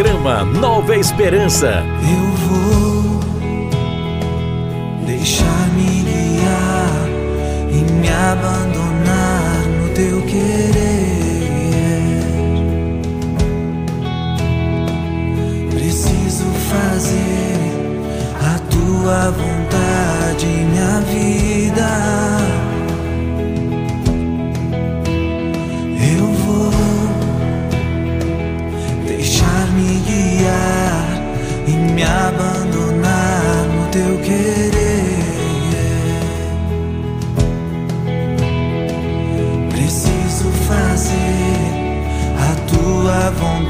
Programa Nova Esperança. Eu vou deixar-me guiar e me abandonar no teu querer. Preciso fazer a tua vontade, minha vida.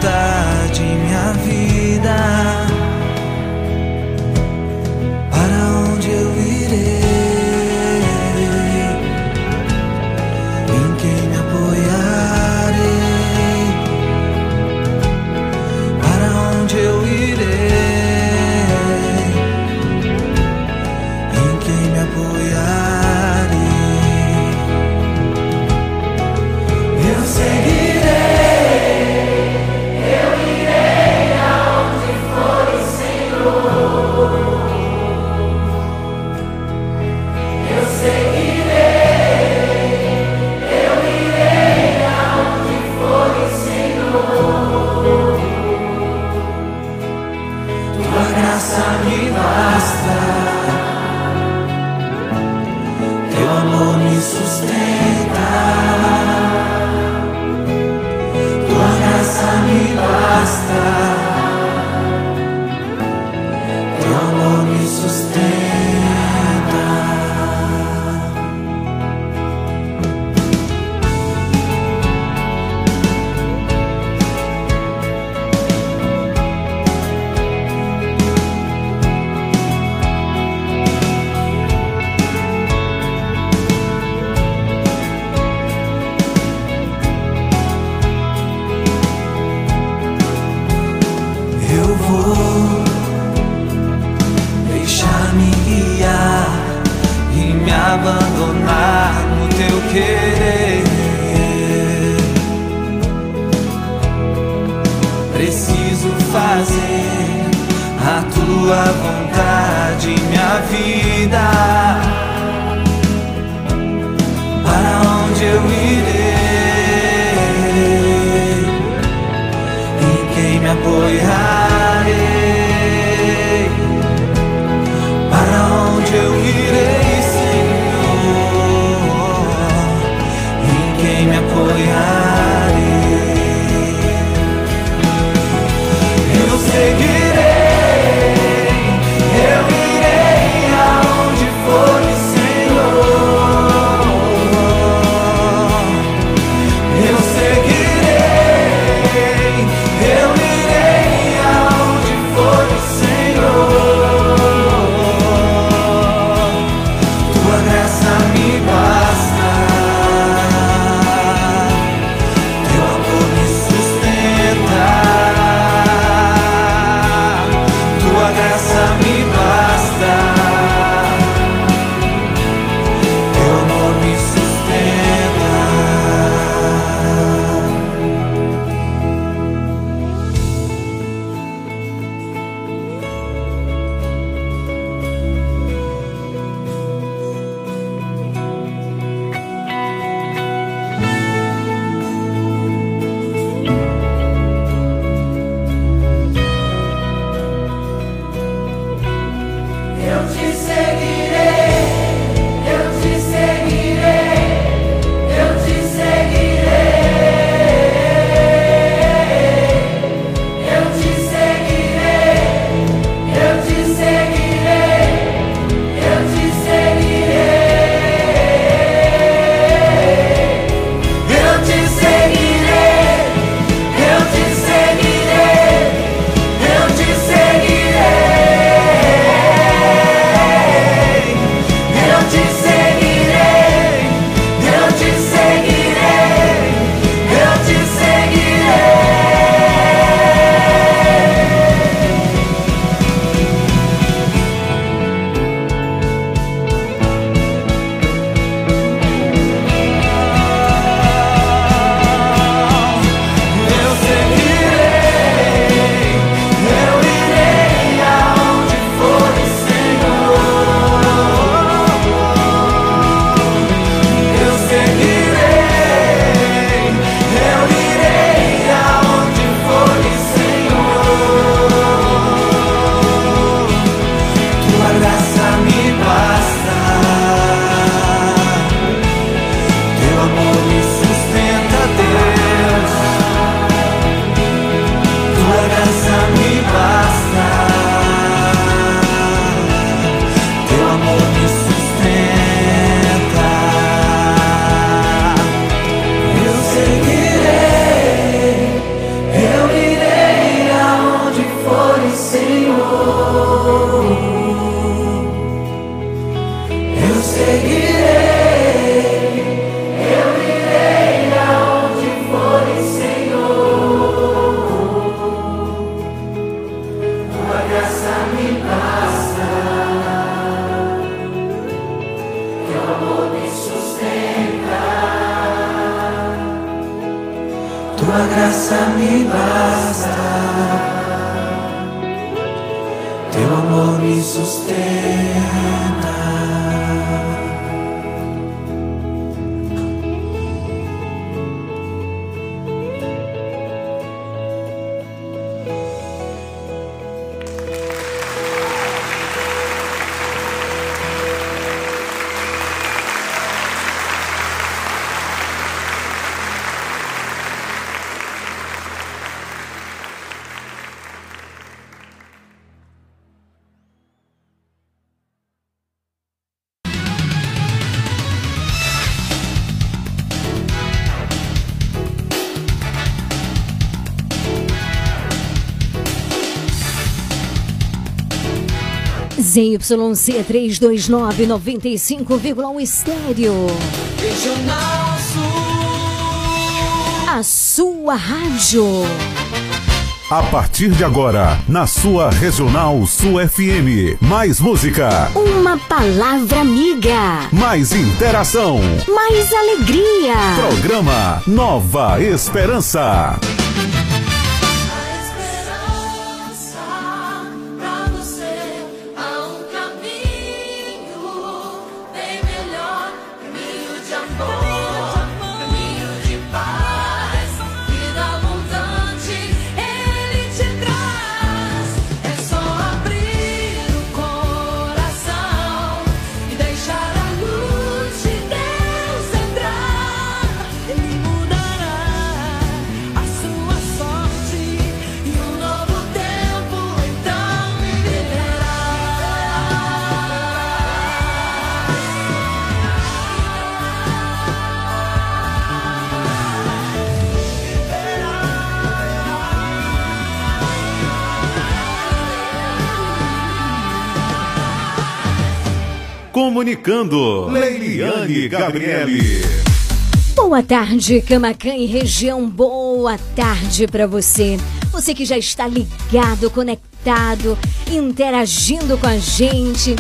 Tua ZYC 329 95,1 estéreo. Regional Sul. A sua rádio. A partir de agora, na sua Regional Sul FM. Mais música, Uma palavra amiga. mais interação. Mais alegria. Programa Nova Esperança. Comunicando, Leiliane Gabriele. Boa tarde, Camacan e região. Boa tarde para você. Você que já está ligado, conectado, interagindo com a gente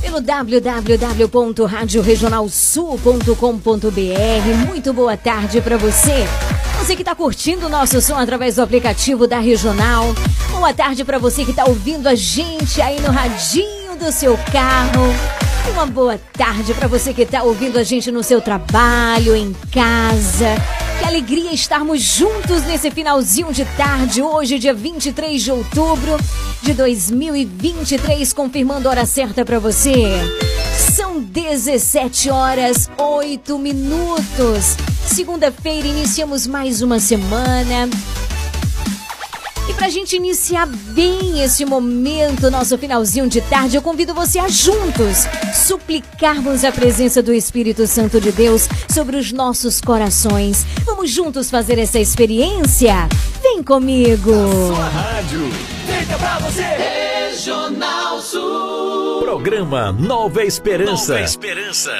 pelo www.radioregionalsul.com.br. Muito boa tarde para você. Você que está curtindo o nosso som através do aplicativo da Regional. Boa tarde para você que está ouvindo a gente aí no radinho do seu carro. Uma boa tarde para você que está ouvindo a gente no seu trabalho, em casa. Que alegria estarmos juntos nesse finalzinho de tarde, hoje, dia 23 de outubro de 2023, confirmando a hora certa para você. São 17 horas 8 minutos. Segunda-feira iniciamos mais uma semana. E pra gente iniciar bem esse momento, nosso finalzinho de tarde, eu convido você a juntos suplicarmos a presença do Espírito Santo de Deus sobre os nossos corações. Vamos juntos fazer essa experiência? Vem comigo! Rádio. Feita pra você. Regional Sul. Programa Nova Esperança. Nova Esperança.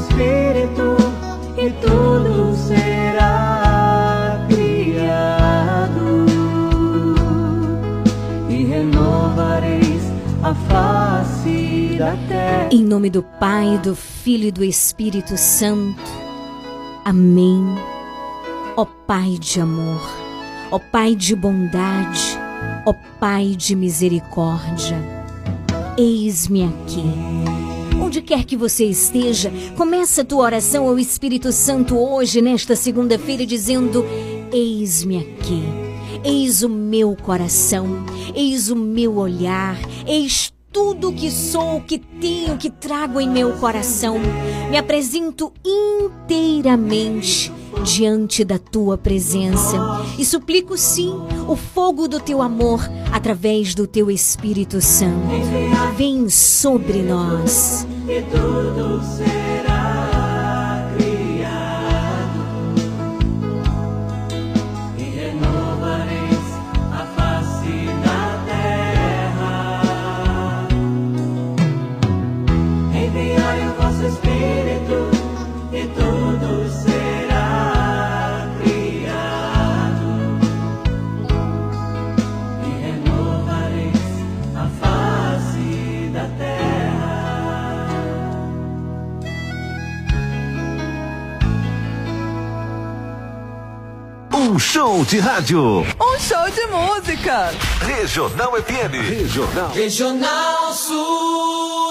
Espírito e tudo será criado e renovareis a face da terra. Em nome do Pai, do Filho e do Espírito Santo. Amém. Ó Pai de amor, ó Pai de bondade, ó Pai de misericórdia, eis-me aqui Onde quer que você esteja, começa a tua oração ao Espírito Santo hoje, nesta segunda-feira, dizendo: Eis-me aqui. Eis o meu coração, eis o meu olhar, eis tudo que sou, que tenho, que trago em meu coração. Me apresento inteiramente diante da tua presença e suplico sim o fogo do teu amor através do teu Espírito Santo. Vem sobre nós. E tudo será show de rádio. Um show de música. Regional FM. Regional. Regional Sul.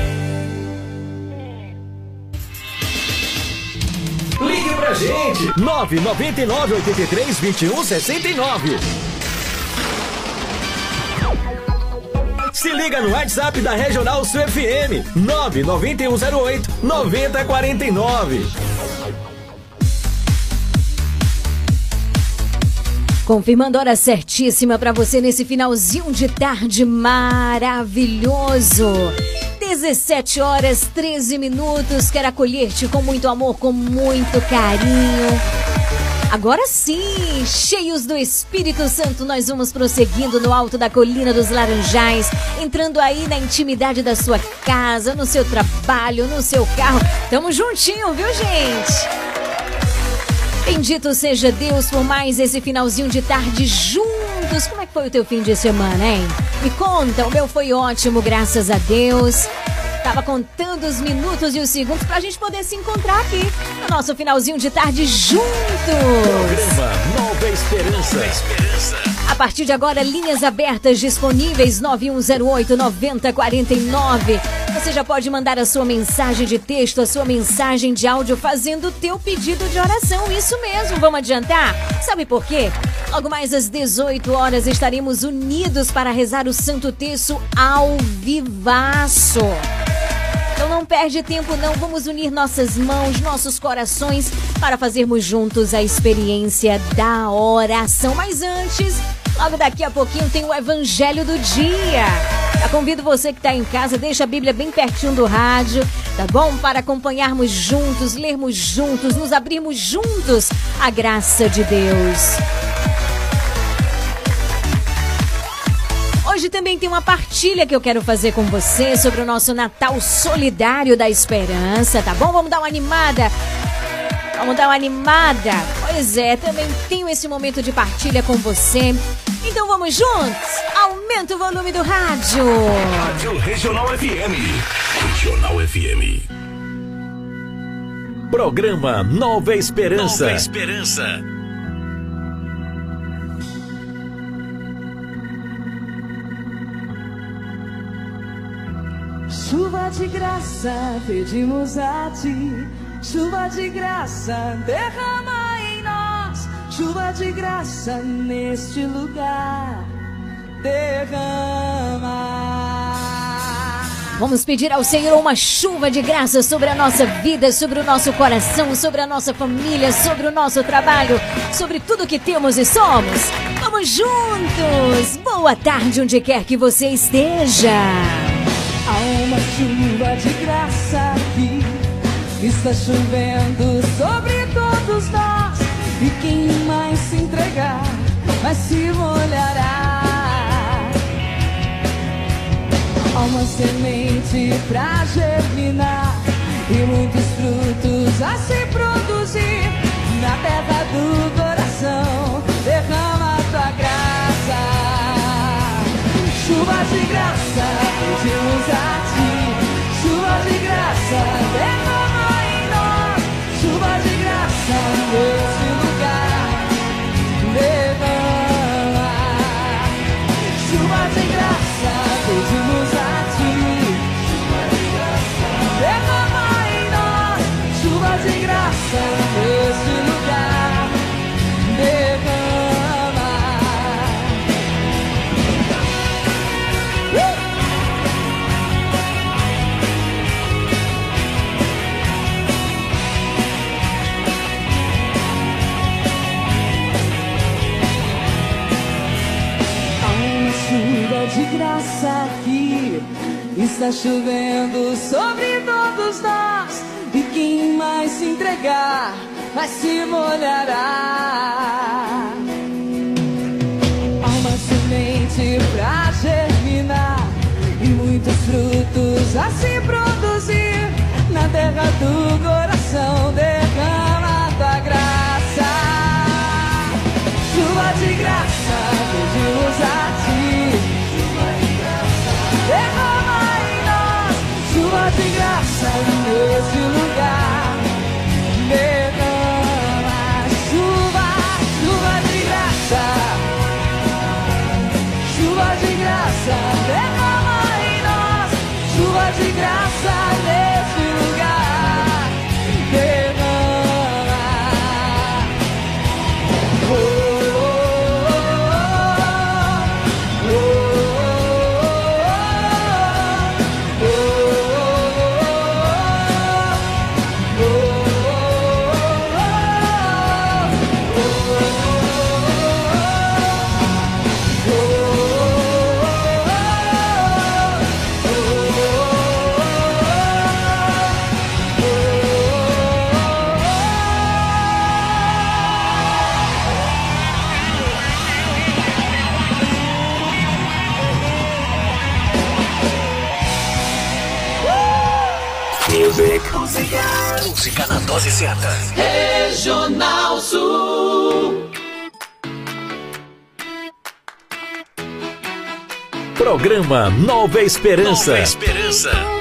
Gente. 999 83 21 69. Se liga no WhatsApp da Regional Sul FM. 99108 9049. Confirmando a hora certíssima para você nesse finalzinho de tarde maravilhoso. 17 horas 13 minutos. Quero acolher-te com muito amor, com muito carinho. Agora sim, cheios do Espírito Santo, nós vamos prosseguindo no alto da colina dos Laranjais, entrando aí na intimidade da sua casa, no seu trabalho, no seu carro. Tamo juntinho, viu, gente? Bendito seja Deus por mais esse finalzinho de tarde juntos. Como é que foi o teu fim de semana, hein? Me conta, o meu foi ótimo, graças a Deus. Tava contando os minutos e os segundos pra gente poder se encontrar aqui no nosso finalzinho de tarde juntos. Programa Nova Esperança. Nova Esperança. A partir de agora, linhas abertas disponíveis 9108-9049. Você já pode mandar a sua mensagem de texto, a sua mensagem de áudio fazendo o teu pedido de oração. Isso mesmo, vamos adiantar? Sabe por quê? Logo mais às 18 horas estaremos unidos para rezar o Santo Terço ao vivaço. Então não perde tempo não, vamos unir nossas mãos, nossos corações para fazermos juntos a experiência da oração. Mas antes, logo daqui a pouquinho tem o Evangelho do Dia. Eu convido você que está em casa, deixa a Bíblia bem pertinho do rádio, tá bom? Para acompanharmos juntos, lermos juntos, nos abrirmos juntos a graça de Deus. Hoje também tem uma partilha que eu quero fazer com você sobre o nosso Natal Solidário da Esperança, tá bom? Vamos dar uma animada. Vamos dar uma animada. Pois é, também tenho esse momento de partilha com você. Então vamos juntos? Aumenta o volume do rádio. Rádio Regional FM. Regional FM. Programa Nova Esperança. Nova Esperança. Chuva de graça, pedimos a ti. Chuva de graça, derrama chuva de graça neste lugar derrama. Vamos pedir ao Senhor uma chuva de graça sobre a nossa vida, sobre o nosso coração, sobre a nossa família, sobre o nosso trabalho, sobre tudo que temos e somos. Vamos juntos! Boa tarde, onde quer que você esteja. Há uma chuva de graça aqui, está chovendo sobre todos nós. E quem mais se entregar vai se molhará. Há uma semente pra germinar e muitos frutos a se produzir na terra do coração. Derrama tua graça, chuvas de graça, pedimos a ti. está chovendo sobre todos nós. E quem mais se entregar, vai se molhará. Há uma semente pra germinar e muitos frutos a se produzir na terra do coração. Derrama tua graça, chuva de graça, deus. usar. nesse lugar. Nesse dose certa. Regional Sul. Programa Nova Esperança. Nova Esperança.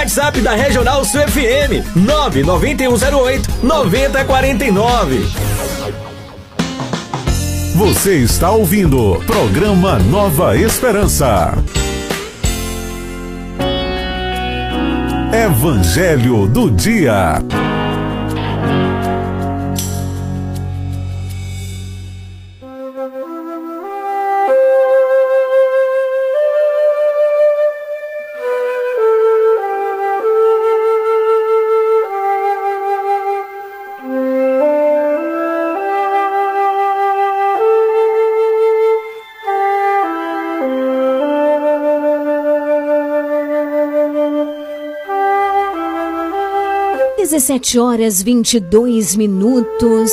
WhatsApp da Regional Sul FM 99108 9049. Você está ouvindo programa Nova Esperança. Evangelho do Dia. Dezessete horas 22 minutos.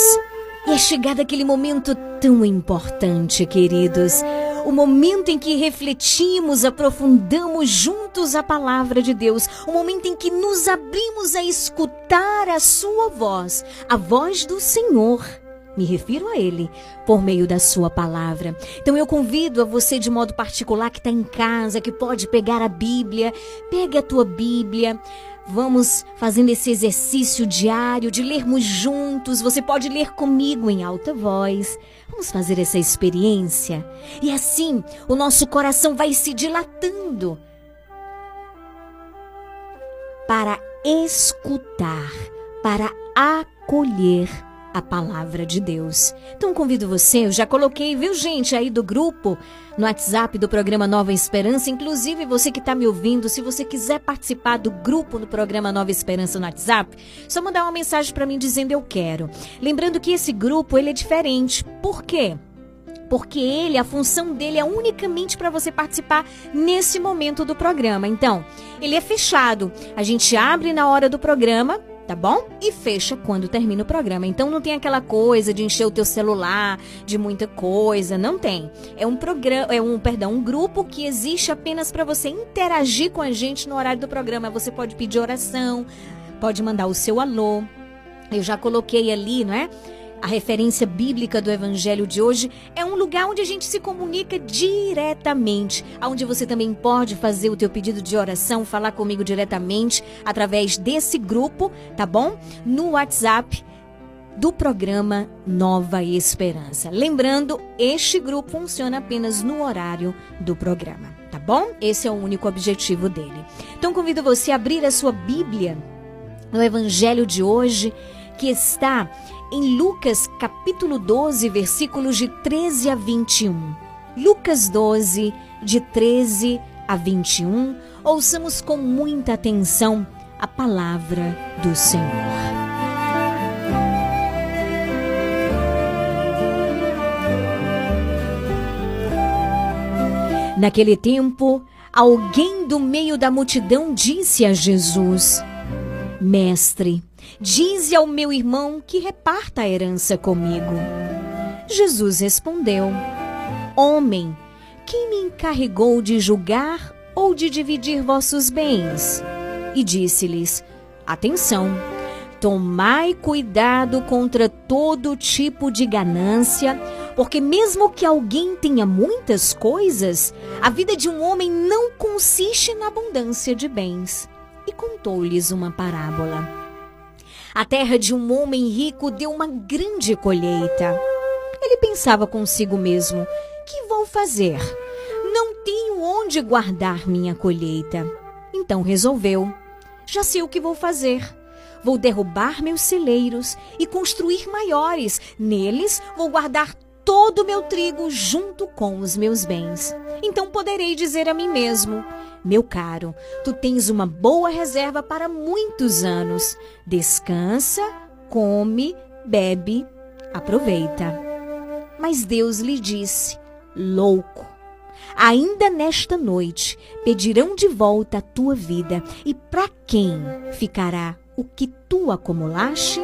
E é chegado aquele momento tão importante, queridos. O momento em que refletimos, aprofundamos juntos a palavra de Deus. O momento em que nos abrimos a escutar a sua voz, a voz do Senhor. Me refiro a Ele por meio da Sua palavra. Então eu convido a você, de modo particular, que está em casa, que pode pegar a Bíblia, pegue a tua Bíblia. Vamos fazendo esse exercício diário de lermos juntos. Você pode ler comigo em alta voz. Vamos fazer essa experiência. E assim, o nosso coração vai se dilatando para escutar, para acolher a palavra de Deus. Então convido você, eu já coloquei, viu gente, aí do grupo, no WhatsApp do programa Nova Esperança, inclusive você que está me ouvindo, se você quiser participar do grupo do programa Nova Esperança no WhatsApp, só mandar uma mensagem para mim dizendo eu quero. Lembrando que esse grupo, ele é diferente. Por quê? porque ele, a função dele é unicamente para você participar nesse momento do programa. Então, ele é fechado. A gente abre na hora do programa, tá bom? E fecha quando termina o programa. Então não tem aquela coisa de encher o teu celular de muita coisa, não tem. É um programa, é um, perdão, um grupo que existe apenas para você interagir com a gente no horário do programa. Você pode pedir oração, pode mandar o seu alô. Eu já coloquei ali, não é? A referência bíblica do evangelho de hoje é um lugar onde a gente se comunica diretamente, onde você também pode fazer o teu pedido de oração, falar comigo diretamente através desse grupo, tá bom? No WhatsApp do programa Nova Esperança. Lembrando, este grupo funciona apenas no horário do programa, tá bom? Esse é o único objetivo dele. Então convido você a abrir a sua Bíblia no evangelho de hoje, que está em Lucas capítulo 12, versículos de 13 a 21. Lucas 12, de 13 a 21. Ouçamos com muita atenção a palavra do Senhor. Naquele tempo, alguém do meio da multidão disse a Jesus: Mestre, dize ao meu irmão que reparta a herança comigo. Jesus respondeu: Homem, quem me encarregou de julgar ou de dividir vossos bens? E disse-lhes: Atenção, tomai cuidado contra todo tipo de ganância, porque mesmo que alguém tenha muitas coisas, a vida de um homem não consiste na abundância de bens. E contou-lhes uma parábola. A terra de um homem rico deu uma grande colheita. Ele pensava consigo mesmo: que vou fazer? Não tenho onde guardar minha colheita. Então resolveu: já sei o que vou fazer. Vou derrubar meus celeiros e construir maiores. Neles vou guardar todo o meu trigo junto com os meus bens. Então poderei dizer a mim mesmo: Meu caro, tu tens uma boa reserva para muitos anos. Descansa, come, bebe, aproveita. Mas Deus lhe disse: Louco, ainda nesta noite pedirão de volta a tua vida, e para quem ficará o que tu acumulaste?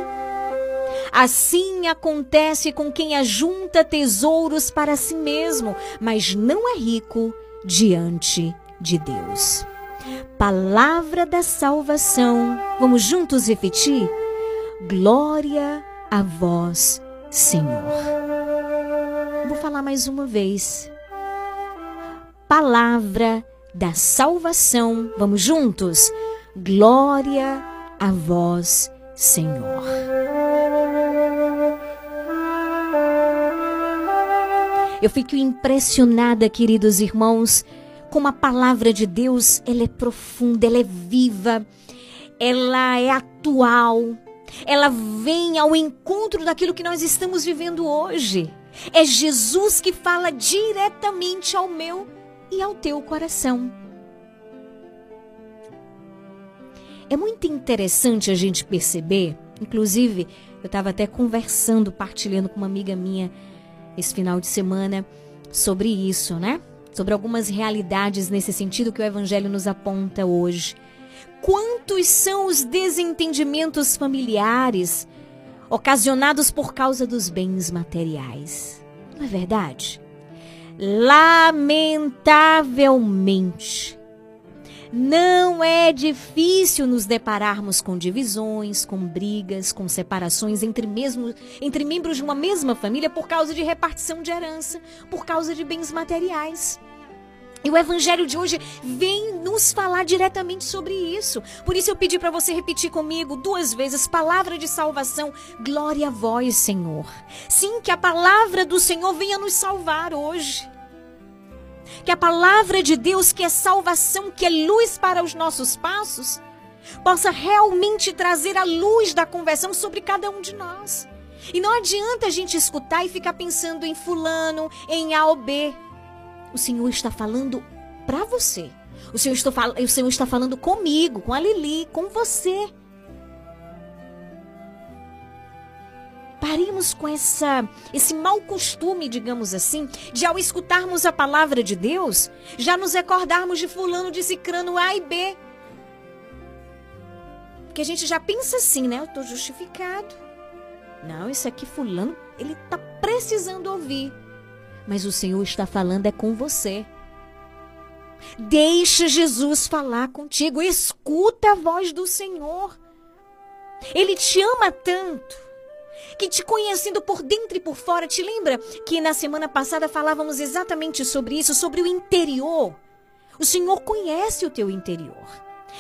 Assim acontece com quem ajunta tesouros para si mesmo, mas não é rico diante de Deus. Palavra da salvação. Vamos juntos repetir? Glória a vós, Senhor. Vou falar mais uma vez. Palavra da salvação. Vamos juntos? Glória a vós, Senhor. Eu fico impressionada, queridos irmãos, como a palavra de Deus, ela é profunda, ela é viva, ela é atual, ela vem ao encontro daquilo que nós estamos vivendo hoje. É Jesus que fala diretamente ao meu e ao teu coração. É muito interessante a gente perceber, inclusive, eu estava até conversando, partilhando com uma amiga minha esse final de semana sobre isso, né? Sobre algumas realidades nesse sentido que o Evangelho nos aponta hoje. Quantos são os desentendimentos familiares ocasionados por causa dos bens materiais? Não é verdade? Lamentavelmente, não é difícil nos depararmos com divisões, com brigas, com separações entre, mesmo, entre membros de uma mesma família por causa de repartição de herança, por causa de bens materiais. E o evangelho de hoje vem nos falar diretamente sobre isso. Por isso eu pedi para você repetir comigo duas vezes palavra de salvação, glória a vós, Senhor. Sim, que a palavra do Senhor venha nos salvar hoje. Que a palavra de Deus, que é salvação, que é luz para os nossos passos, possa realmente trazer a luz da conversão sobre cada um de nós. E não adianta a gente escutar e ficar pensando em fulano, em A ou B. O Senhor está falando para você. O Senhor, está o Senhor está falando comigo, com a Lili, com você. Paremos com essa, esse mau costume, digamos assim, de ao escutarmos a palavra de Deus, já nos recordarmos de fulano, de cicrano A e B. Porque a gente já pensa assim, né? Eu estou justificado. Não, isso aqui fulano, ele está precisando ouvir. Mas o Senhor está falando é com você. Deixa Jesus falar contigo. Escuta a voz do Senhor. Ele te ama tanto que te conhecendo por dentro e por fora, te lembra que na semana passada falávamos exatamente sobre isso, sobre o interior. O Senhor conhece o teu interior.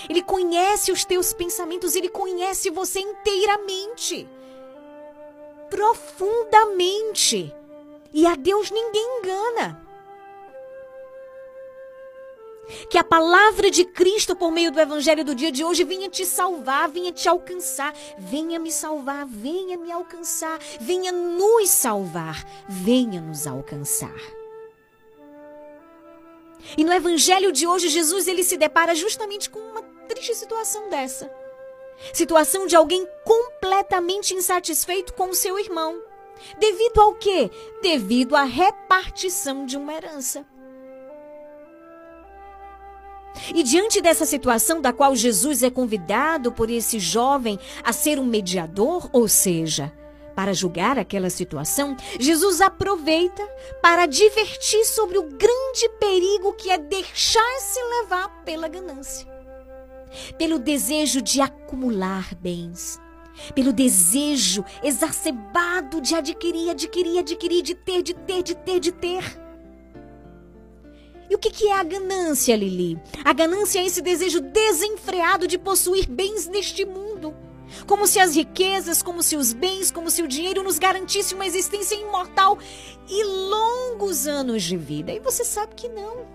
Ele conhece os teus pensamentos, ele conhece você inteiramente. Profundamente. E a Deus ninguém engana. Que a palavra de Cristo por meio do evangelho do dia de hoje venha te salvar, venha te alcançar, venha me salvar, venha me alcançar, venha nos salvar, venha nos alcançar. E no evangelho de hoje Jesus ele se depara justamente com uma triste situação dessa. Situação de alguém completamente insatisfeito com o seu irmão. Devido ao quê? Devido à repartição de uma herança. E diante dessa situação da qual Jesus é convidado por esse jovem a ser um mediador, ou seja, para julgar aquela situação, Jesus aproveita para divertir sobre o grande perigo que é deixar-se levar pela ganância, pelo desejo de acumular bens, pelo desejo exacerbado de adquirir, adquirir, adquirir, de ter, de ter, de ter, de ter. E o que, que é a ganância, Lili? A ganância é esse desejo desenfreado de possuir bens neste mundo. Como se as riquezas, como se os bens, como se o dinheiro nos garantisse uma existência imortal e longos anos de vida. E você sabe que não.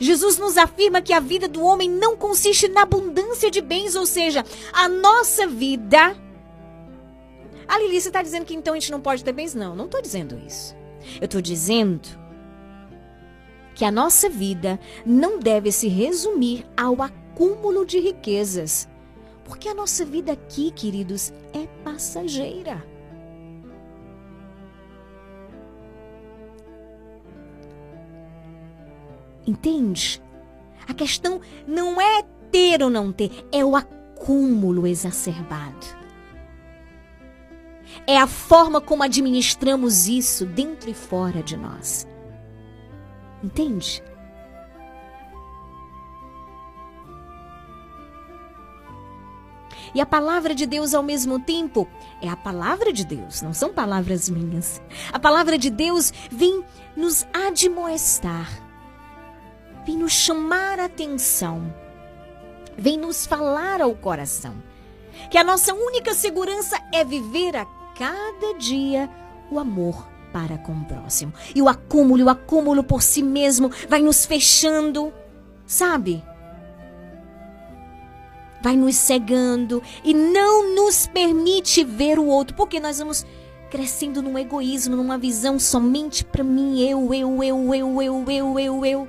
Jesus nos afirma que a vida do homem não consiste na abundância de bens, ou seja, a nossa vida. A Lili, você está dizendo que então a gente não pode ter bens? Não, não estou dizendo isso. Eu estou dizendo que a nossa vida não deve se resumir ao acúmulo de riquezas. Porque a nossa vida aqui, queridos, é passageira. Entende? A questão não é ter ou não ter, é o acúmulo exacerbado. É a forma como administramos isso dentro e fora de nós. Entende? E a palavra de Deus, ao mesmo tempo, é a palavra de Deus, não são palavras minhas. A palavra de Deus vem nos admoestar. vem nos chamar a atenção, vem nos falar ao coração que a nossa única segurança é viver a cada dia o amor para com o próximo. E o acúmulo, o acúmulo por si mesmo vai nos fechando, sabe? Vai nos cegando e não nos permite ver o outro, porque nós vamos crescendo num egoísmo, numa visão somente para mim, eu, eu, eu, eu, eu, eu, eu, eu.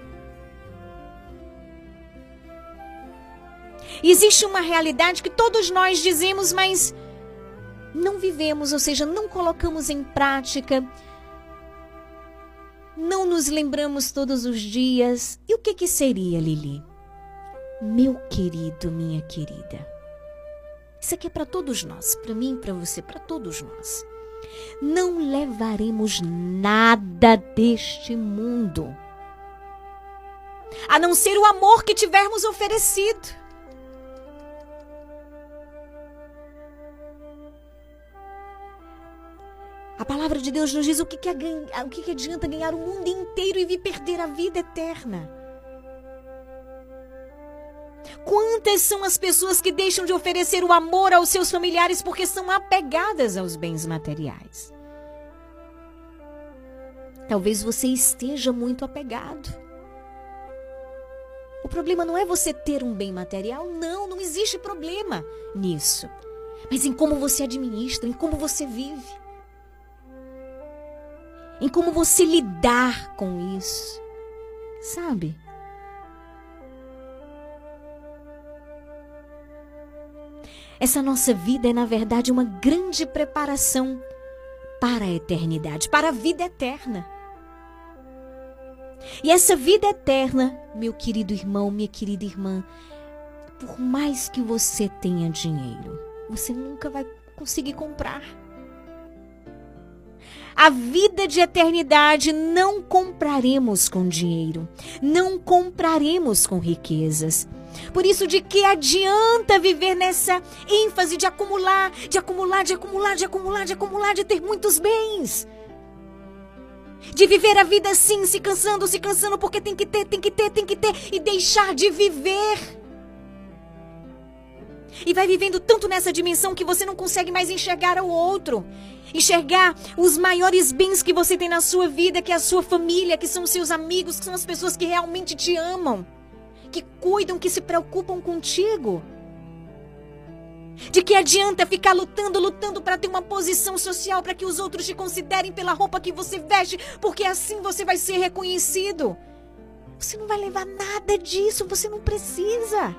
Existe uma realidade que todos nós dizemos, mas não vivemos, ou seja, não colocamos em prática. Não nos lembramos todos os dias. E o que que seria, Lili? Meu querido, minha querida. Isso aqui é para todos nós, para mim, para você, para todos nós. Não levaremos nada deste mundo, a não ser o amor que tivermos oferecido. A palavra de Deus nos diz o que, que, é o que, que adianta ganhar o mundo inteiro e vir perder a vida eterna. Quantas são as pessoas que deixam de oferecer o amor aos seus familiares porque são apegadas aos bens materiais? Talvez você esteja muito apegado. O problema não é você ter um bem material, não, não existe problema nisso. Mas em como você administra, em como você vive em como você lidar com isso, sabe? Essa nossa vida é, na verdade, uma grande preparação para a eternidade, para a vida eterna. E essa vida eterna, meu querido irmão, minha querida irmã, por mais que você tenha dinheiro, você nunca vai conseguir comprar. A vida de eternidade não compraremos com dinheiro, não compraremos com riquezas. Por isso, de que adianta viver nessa ênfase de acumular, de acumular, de acumular, de acumular, de acumular, de ter muitos bens? De viver a vida assim, se cansando, se cansando, porque tem que ter, tem que ter, tem que ter, e deixar de viver. E vai vivendo tanto nessa dimensão que você não consegue mais enxergar o outro. Enxergar os maiores bens que você tem na sua vida, que é a sua família, que são os seus amigos, que são as pessoas que realmente te amam, que cuidam, que se preocupam contigo. De que adianta ficar lutando, lutando para ter uma posição social, para que os outros te considerem pela roupa que você veste, porque assim você vai ser reconhecido. Você não vai levar nada disso, você não precisa.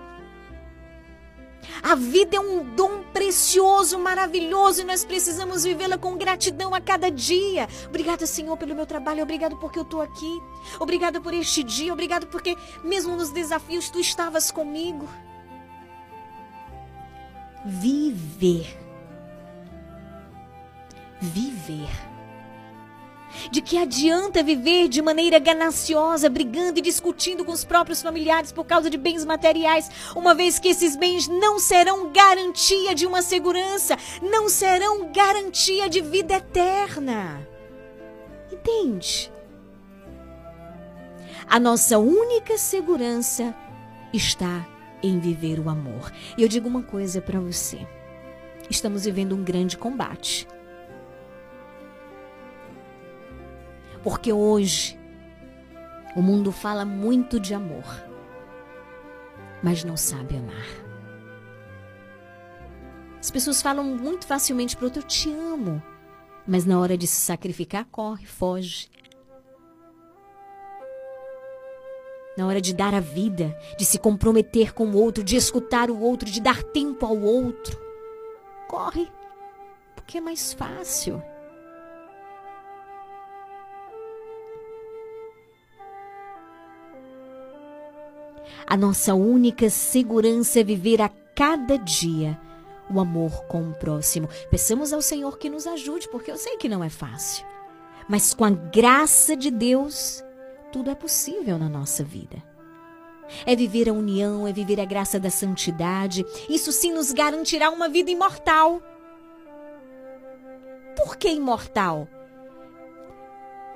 A vida é um dom precioso, maravilhoso, e nós precisamos vivê-la com gratidão a cada dia. Obrigada, Senhor, pelo meu trabalho, obrigado porque eu estou aqui. Obrigada por este dia, obrigado porque, mesmo nos desafios, tu estavas comigo. Viver. Viver. De que adianta viver de maneira gananciosa, brigando e discutindo com os próprios familiares por causa de bens materiais, uma vez que esses bens não serão garantia de uma segurança, não serão garantia de vida eterna. Entende? A nossa única segurança está em viver o amor. E eu digo uma coisa para você: estamos vivendo um grande combate. Porque hoje o mundo fala muito de amor, mas não sabe amar. As pessoas falam muito facilmente para outro: Eu te amo. Mas na hora de se sacrificar, corre, foge. Na hora de dar a vida, de se comprometer com o outro, de escutar o outro, de dar tempo ao outro, corre, porque é mais fácil. A nossa única segurança é viver a cada dia o amor com o próximo. Peçamos ao Senhor que nos ajude, porque eu sei que não é fácil. Mas com a graça de Deus, tudo é possível na nossa vida. É viver a união, é viver a graça da santidade. Isso sim nos garantirá uma vida imortal. Por que imortal?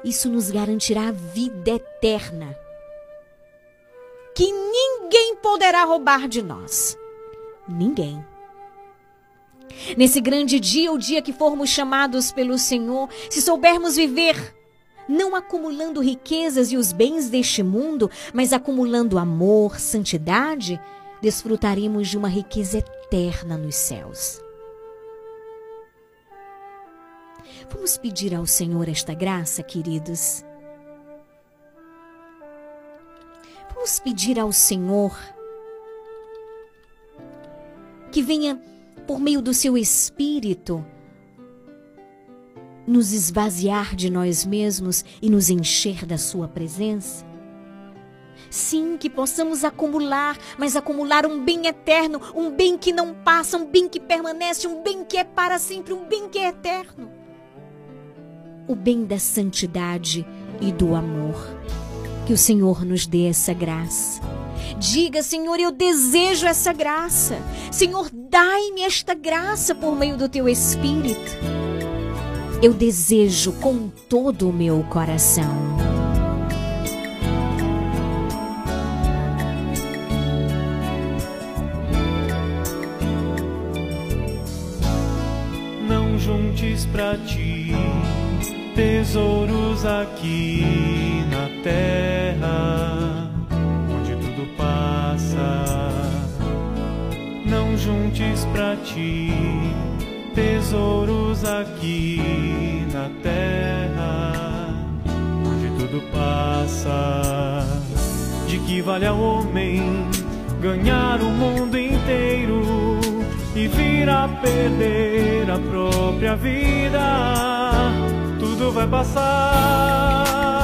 Isso nos garantirá a vida eterna. Que ninguém poderá roubar de nós. Ninguém. Nesse grande dia, o dia que formos chamados pelo Senhor, se soubermos viver não acumulando riquezas e os bens deste mundo, mas acumulando amor, santidade, desfrutaremos de uma riqueza eterna nos céus. Vamos pedir ao Senhor esta graça, queridos. Vamos pedir ao Senhor que venha, por meio do seu Espírito, nos esvaziar de nós mesmos e nos encher da Sua presença? Sim, que possamos acumular, mas acumular um bem eterno, um bem que não passa, um bem que permanece, um bem que é para sempre, um bem que é eterno. O bem da santidade e do amor. Que o Senhor nos dê essa graça. Diga, Senhor, eu desejo essa graça. Senhor, dai-me esta graça por meio do teu Espírito. Eu desejo com todo o meu coração. Não juntes pra ti tesouros aqui terra, onde tudo passa. Não juntes pra ti tesouros aqui na terra, onde tudo passa. De que vale ao homem ganhar o mundo inteiro e vir a perder a própria vida? Tudo vai passar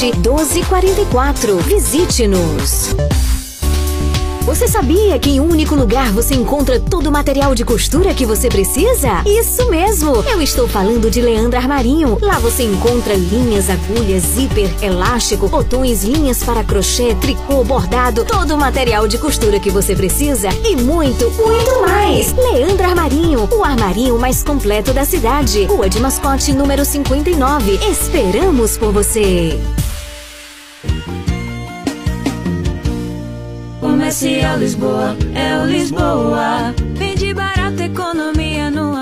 1244. Visite-nos. Você sabia que em um único lugar você encontra todo o material de costura que você precisa? Isso mesmo! Eu estou falando de Leandro Armarinho. Lá você encontra linhas, agulhas, zíper, elástico, botões, linhas para crochê, tricô, bordado, todo o material de costura que você precisa e muito, muito mais! Leandro Armarinho, o armarinho mais completo da cidade. Rua de Mascote, número 59. Esperamos por você! Comercial Lisboa, é o Lisboa. Vende barato, economia numa boa.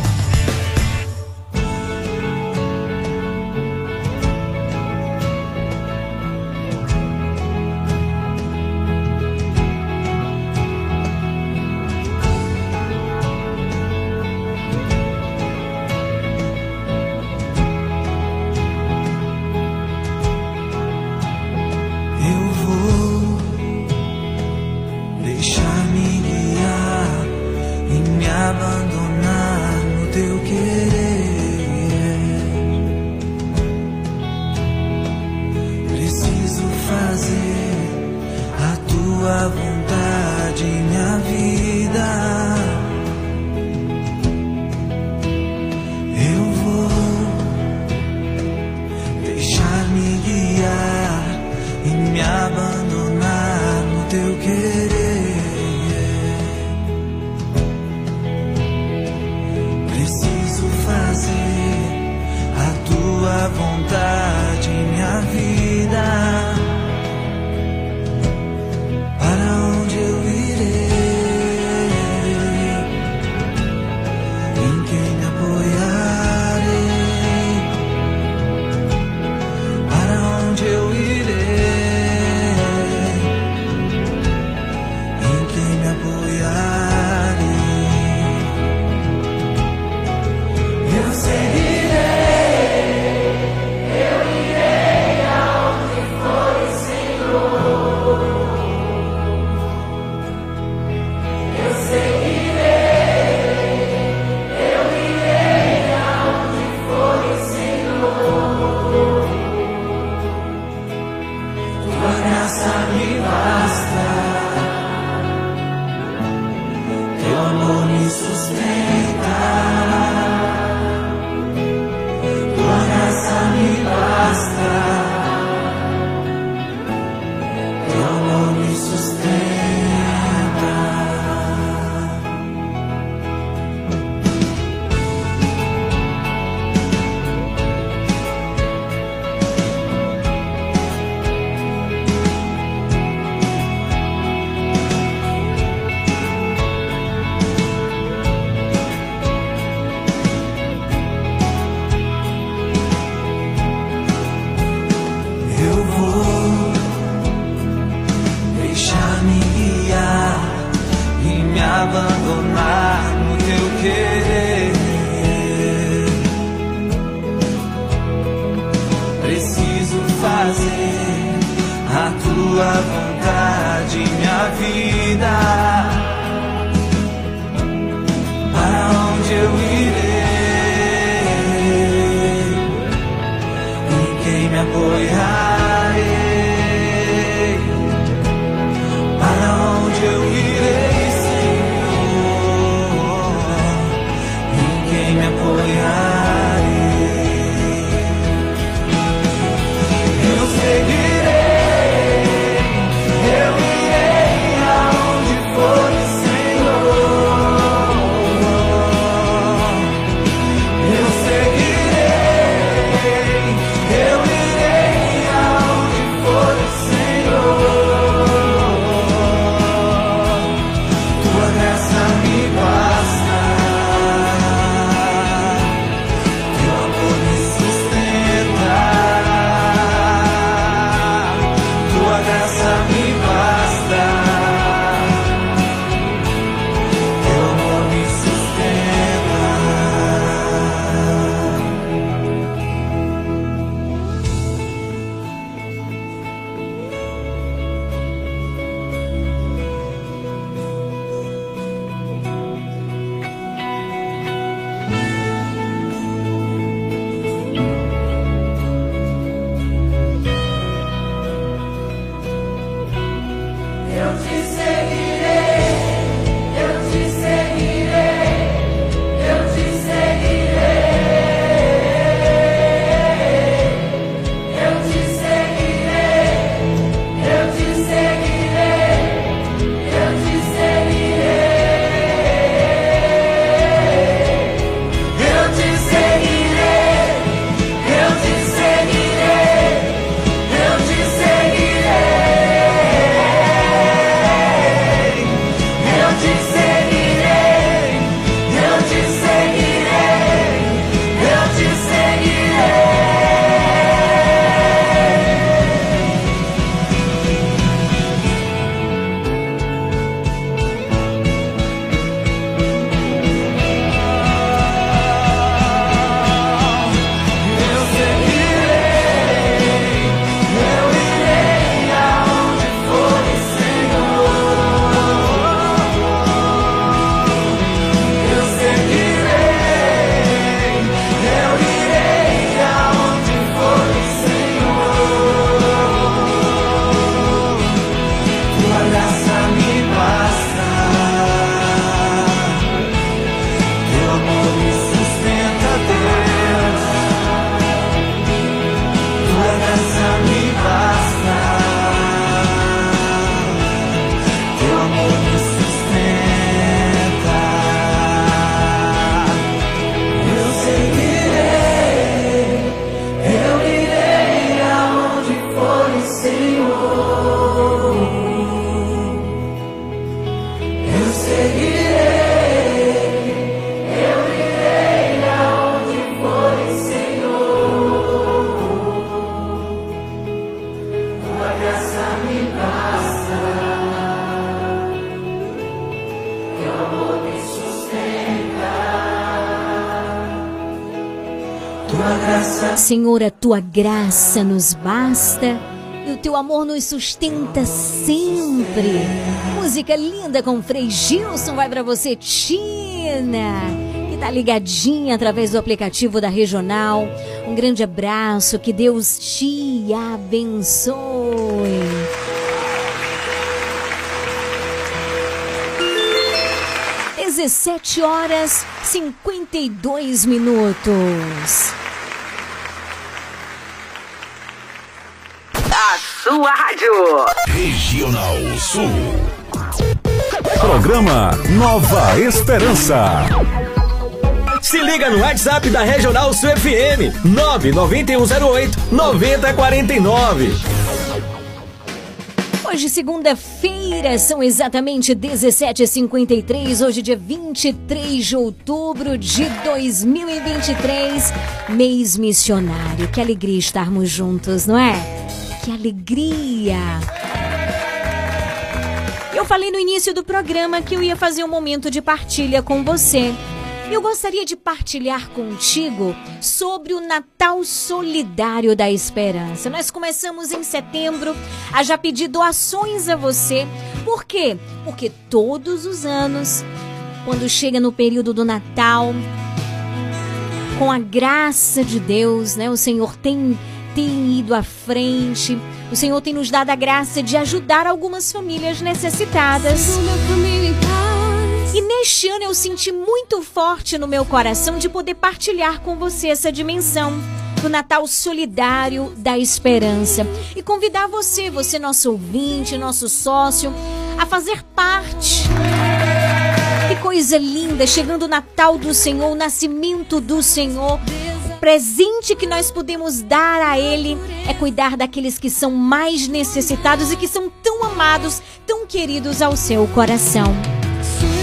Senhor, a tua graça nos basta e o teu amor nos sustenta sempre. Música linda com Frei Gilson vai para você, Tina, que tá ligadinha através do aplicativo da Regional. Um grande abraço, que Deus te abençoe. Dezessete horas cinquenta e dois minutos. sua rádio. Regional Sul. Programa Nova Esperança. Se liga no WhatsApp da Regional Sul FM 99108 9049. Hoje, segunda-feira, são exatamente 17h53, hoje, dia 23 de outubro de 2023, mês missionário. Que alegria estarmos juntos, não é? que alegria! Eu falei no início do programa que eu ia fazer um momento de partilha com você. Eu gostaria de partilhar contigo sobre o Natal Solidário da Esperança. Nós começamos em setembro a já pedir doações a você. Por quê? Porque todos os anos, quando chega no período do Natal, com a graça de Deus, né, o Senhor tem tem ido à frente. O Senhor tem nos dado a graça de ajudar algumas famílias necessitadas. E neste ano eu senti muito forte no meu coração de poder partilhar com você essa dimensão do Natal solidário da esperança e convidar você, você nosso ouvinte, nosso sócio, a fazer parte. Que coisa linda, chegando o Natal do Senhor, o nascimento do Senhor. Presente que nós podemos dar a Ele é cuidar daqueles que são mais necessitados e que são tão amados, tão queridos ao seu coração.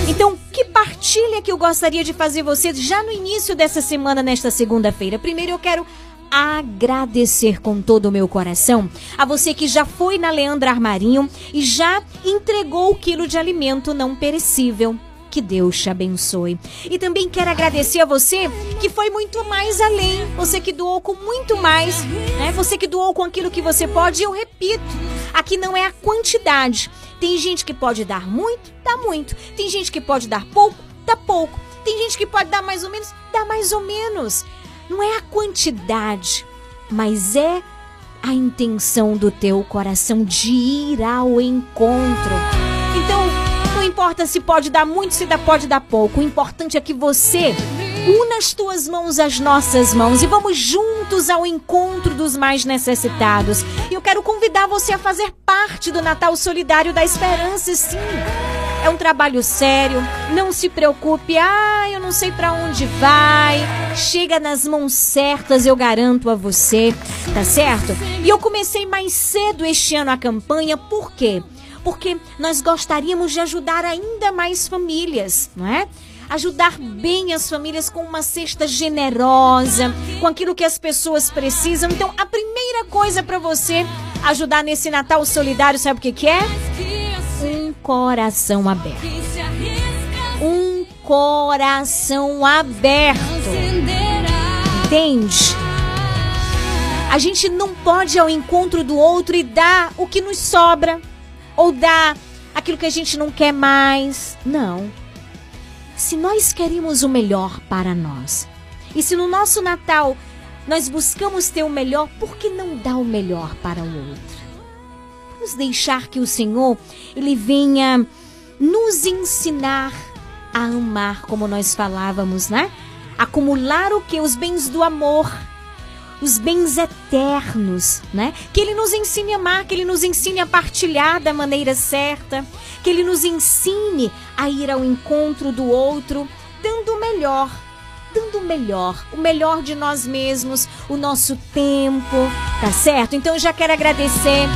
Então, que partilha que eu gostaria de fazer você já no início dessa semana, nesta segunda-feira? Primeiro, eu quero agradecer com todo o meu coração a você que já foi na Leandra Armarinho e já entregou o quilo de alimento não perecível. Que Deus te abençoe. E também quero agradecer a você que foi muito mais além. Você que doou com muito mais, né? Você que doou com aquilo que você pode. E eu repito, aqui não é a quantidade. Tem gente que pode dar muito, dá muito. Tem gente que pode dar pouco, dá pouco. Tem gente que pode dar mais ou menos, dá mais ou menos. Não é a quantidade, mas é a intenção do teu coração de ir ao encontro. Então, importa se pode dar muito, se dá, pode dar pouco. O importante é que você una as tuas mãos às nossas mãos e vamos juntos ao encontro dos mais necessitados. E eu quero convidar você a fazer parte do Natal Solidário da Esperança, sim. É um trabalho sério, não se preocupe. Ah, eu não sei para onde vai. Chega nas mãos certas, eu garanto a você, tá certo? E eu comecei mais cedo este ano a campanha, por quê? Porque nós gostaríamos de ajudar ainda mais famílias, não é? Ajudar bem as famílias com uma cesta generosa, com aquilo que as pessoas precisam. Então, a primeira coisa para você ajudar nesse Natal solidário, sabe o que, que é? Um coração aberto. Um coração aberto. Entende? A gente não pode ir ao encontro do outro e dar o que nos sobra ou dar aquilo que a gente não quer mais. Não. Se nós queremos o melhor para nós, e se no nosso Natal nós buscamos ter o melhor, por que não dar o melhor para o outro? Vamos deixar que o Senhor ele venha nos ensinar a amar, como nós falávamos, né? Acumular o que? Os bens do amor os bens eternos, né? Que ele nos ensine a amar, que ele nos ensine a partilhar da maneira certa, que ele nos ensine a ir ao encontro do outro, dando o melhor, dando o melhor, o melhor de nós mesmos, o nosso tempo, tá certo? Então eu já quero agradecer.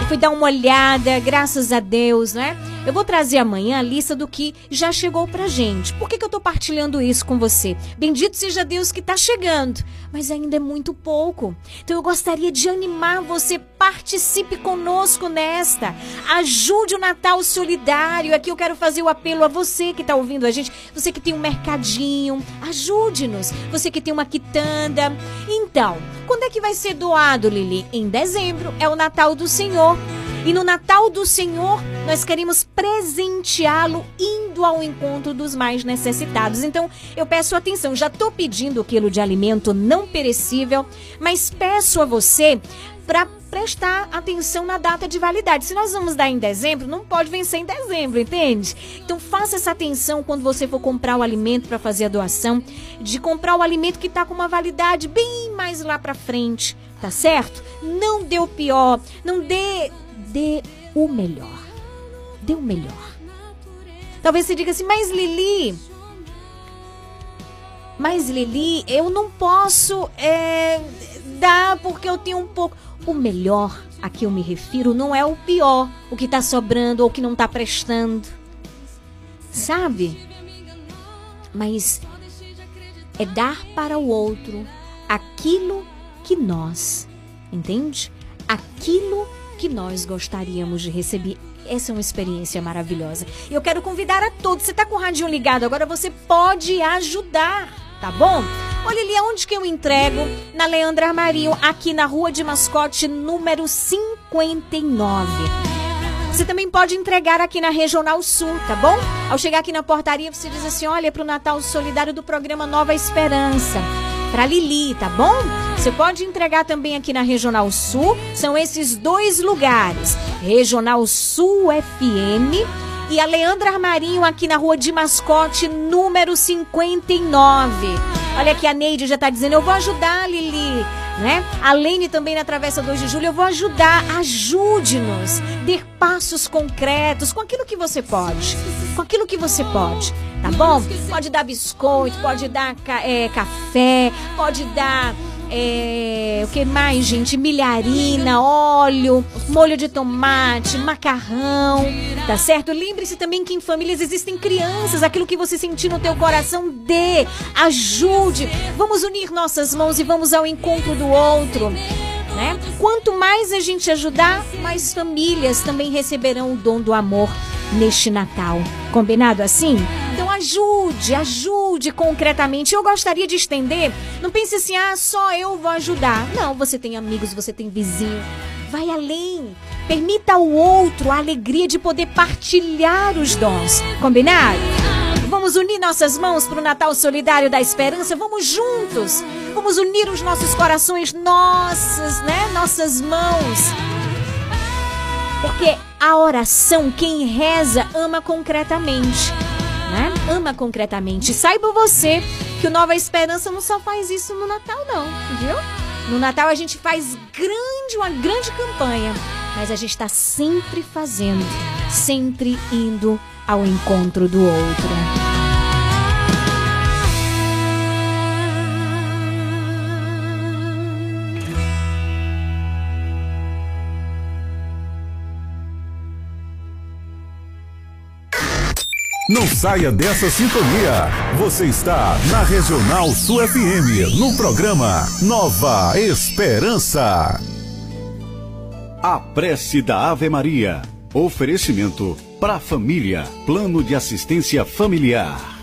Eu fui dar uma olhada, graças a Deus, né? Eu vou trazer amanhã a lista do que já chegou pra gente. Por que, que eu tô partilhando isso com você? Bendito seja Deus que tá chegando, mas ainda é muito pouco. Então eu gostaria de animar você, participe conosco nesta. Ajude o Natal Solidário. Aqui eu quero fazer o apelo a você que tá ouvindo a gente, você que tem um mercadinho, ajude-nos. Você que tem uma quitanda. Então, quando é que vai ser doado, Lili? Em dezembro, é o Natal do Senhor. E no Natal do Senhor, nós queremos presenteá-lo indo ao encontro dos mais necessitados. Então, eu peço atenção, já estou pedindo o quilo de alimento não perecível, mas peço a você para prestar atenção na data de validade. Se nós vamos dar em dezembro, não pode vencer em dezembro, entende? Então faça essa atenção quando você for comprar o alimento para fazer a doação, de comprar o alimento que está com uma validade bem mais lá para frente, tá certo? Não dê o pior, não dê dê o melhor. Dê o melhor. Talvez você diga assim, mas Lili, mas Lili, eu não posso é, dar porque eu tenho um pouco. O melhor a que eu me refiro não é o pior, o que tá sobrando ou o que não tá prestando. Sabe? Mas é dar para o outro aquilo que nós, entende? Aquilo que nós gostaríamos de receber. Essa é uma experiência maravilhosa. E eu quero convidar a todos. Você tá com o radinho ligado agora, você pode ajudar, tá bom? Olha ali, onde que eu entrego? Na Leandra Armarinho, aqui na Rua de Mascote, número 59. Você também pode entregar aqui na Regional Sul, tá bom? Ao chegar aqui na portaria, você diz assim: olha, para o Natal Solidário do programa Nova Esperança. Para Lili, tá bom? Você pode entregar também aqui na Regional Sul. São esses dois lugares: Regional Sul FM e a Leandra Armarinho aqui na Rua de Mascote, número 59. Olha aqui, a Neide já tá dizendo: eu vou ajudar, Lili né? A Lene também na Travessa 2 de Julho, eu vou ajudar, ajude-nos, ter passos concretos com aquilo que você pode, com aquilo que você pode, tá bom? Pode dar biscoito, pode dar é, café, pode dar é, o que mais, gente? Milharina, óleo, molho de tomate, macarrão, tá certo? Lembre-se também que em famílias existem crianças, aquilo que você sentir no teu coração, dê, ajude. Vamos unir nossas mãos e vamos ao encontro do outro. Né? Quanto mais a gente ajudar, mais famílias também receberão o dom do amor neste Natal. Combinado assim? Então ajude, ajude concretamente. Eu gostaria de estender. Não pense assim, ah, só eu vou ajudar. Não, você tem amigos, você tem vizinho. Vai além. Permita ao outro a alegria de poder partilhar os dons. Combinado? Vamos unir nossas mãos para o Natal Solidário da Esperança. Vamos juntos. Vamos unir os nossos corações, nossas, né? Nossas mãos. Porque a oração, quem reza, ama concretamente. Né? Ama concretamente. Saiba você que o Nova Esperança não só faz isso no Natal, não, viu? No Natal a gente faz grande, uma grande campanha, mas a gente está sempre fazendo, sempre indo ao encontro do outro. Não saia dessa sintonia. Você está na Regional Sul FM, no programa Nova Esperança. A prece da Ave Maria. Oferecimento para a família. Plano de assistência familiar.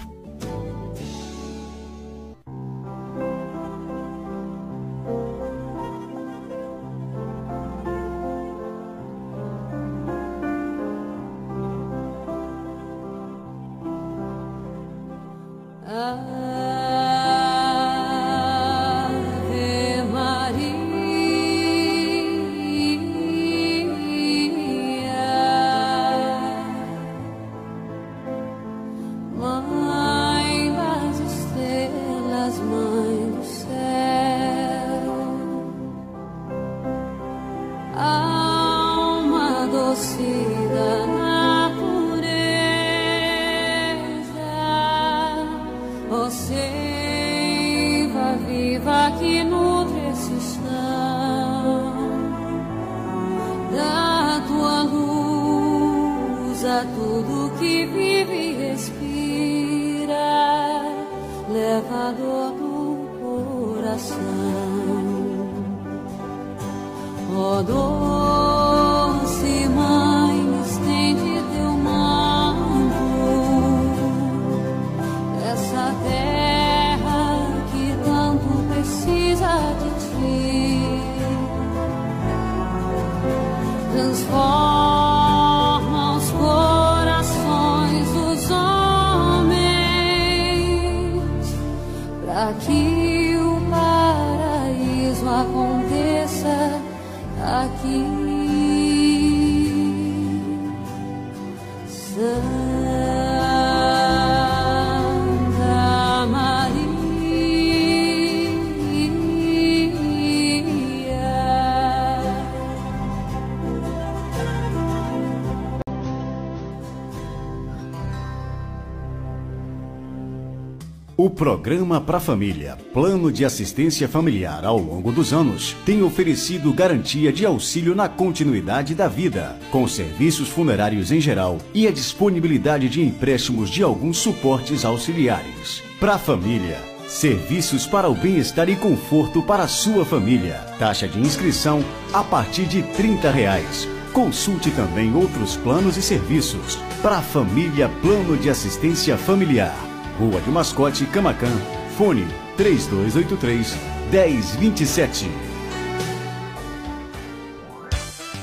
Programa Pra Família, Plano de Assistência Familiar ao longo dos anos, tem oferecido garantia de auxílio na continuidade da vida, com serviços funerários em geral e a disponibilidade de empréstimos de alguns suportes auxiliares. Pra Família, serviços para o bem-estar e conforto para a sua família. Taxa de inscrição a partir de 30 reais. Consulte também outros planos e serviços para a família Plano de Assistência Familiar. Rua de Mascote, Camacan. Fone 3283 1027.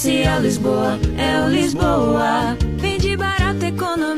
Comercial Lisboa, é o Lisboa. Vende barato, economia.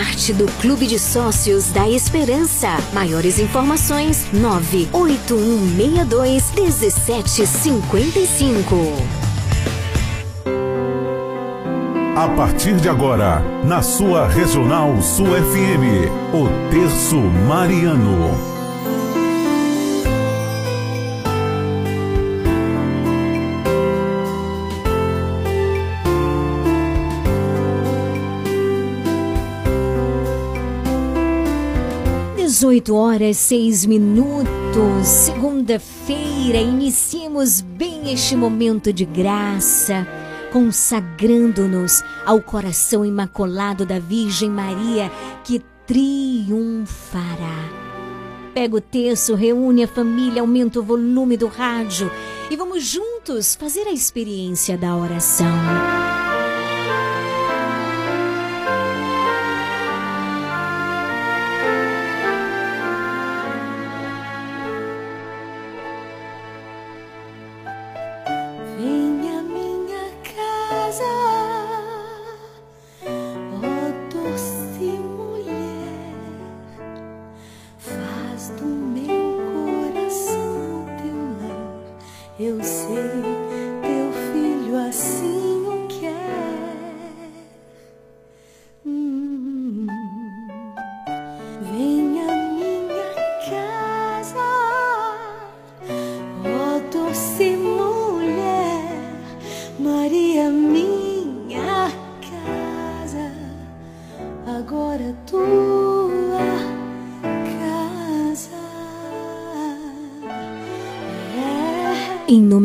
parte do Clube de Sócios da Esperança. Maiores informações: 98162 1755. A partir de agora, na sua Regional Sul FM, o Terço Mariano. Dezoito horas seis minutos, segunda-feira, iniciemos bem este momento de graça, consagrando-nos ao coração imaculado da Virgem Maria, que triunfará. Pega o terço, reúne a família, aumenta o volume do rádio e vamos juntos fazer a experiência da oração.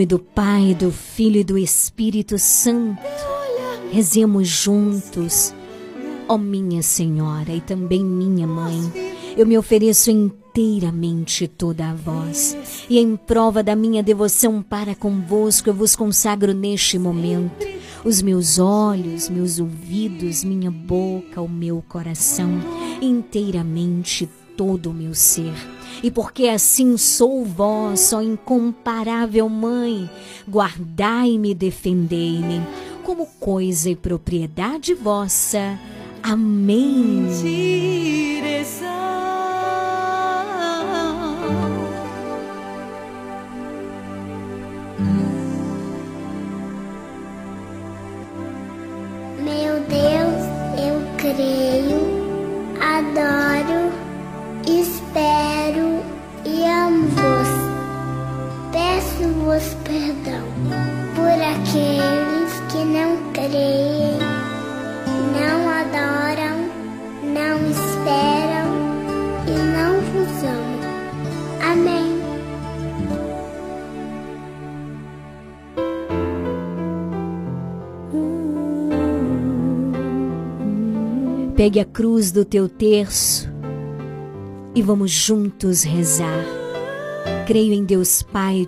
Nome do Pai, do Filho e do Espírito Santo, rezemos juntos. Ó minha Senhora e também minha Mãe, eu me ofereço inteiramente toda a vós, e em prova da minha devoção para convosco, eu vos consagro neste momento os meus olhos, meus ouvidos, minha boca, o meu coração, inteiramente todo o meu ser. E porque assim sou vossa, ó incomparável Mãe, guardai-me defendei-me, como coisa e propriedade vossa. Amém. Meu Deus, eu creio, adoro e pedimos perdão por aqueles que não creem, não adoram, não esperam e não vos amam. Amém. Pegue a cruz do teu terço e vamos juntos rezar. Creio em Deus Pai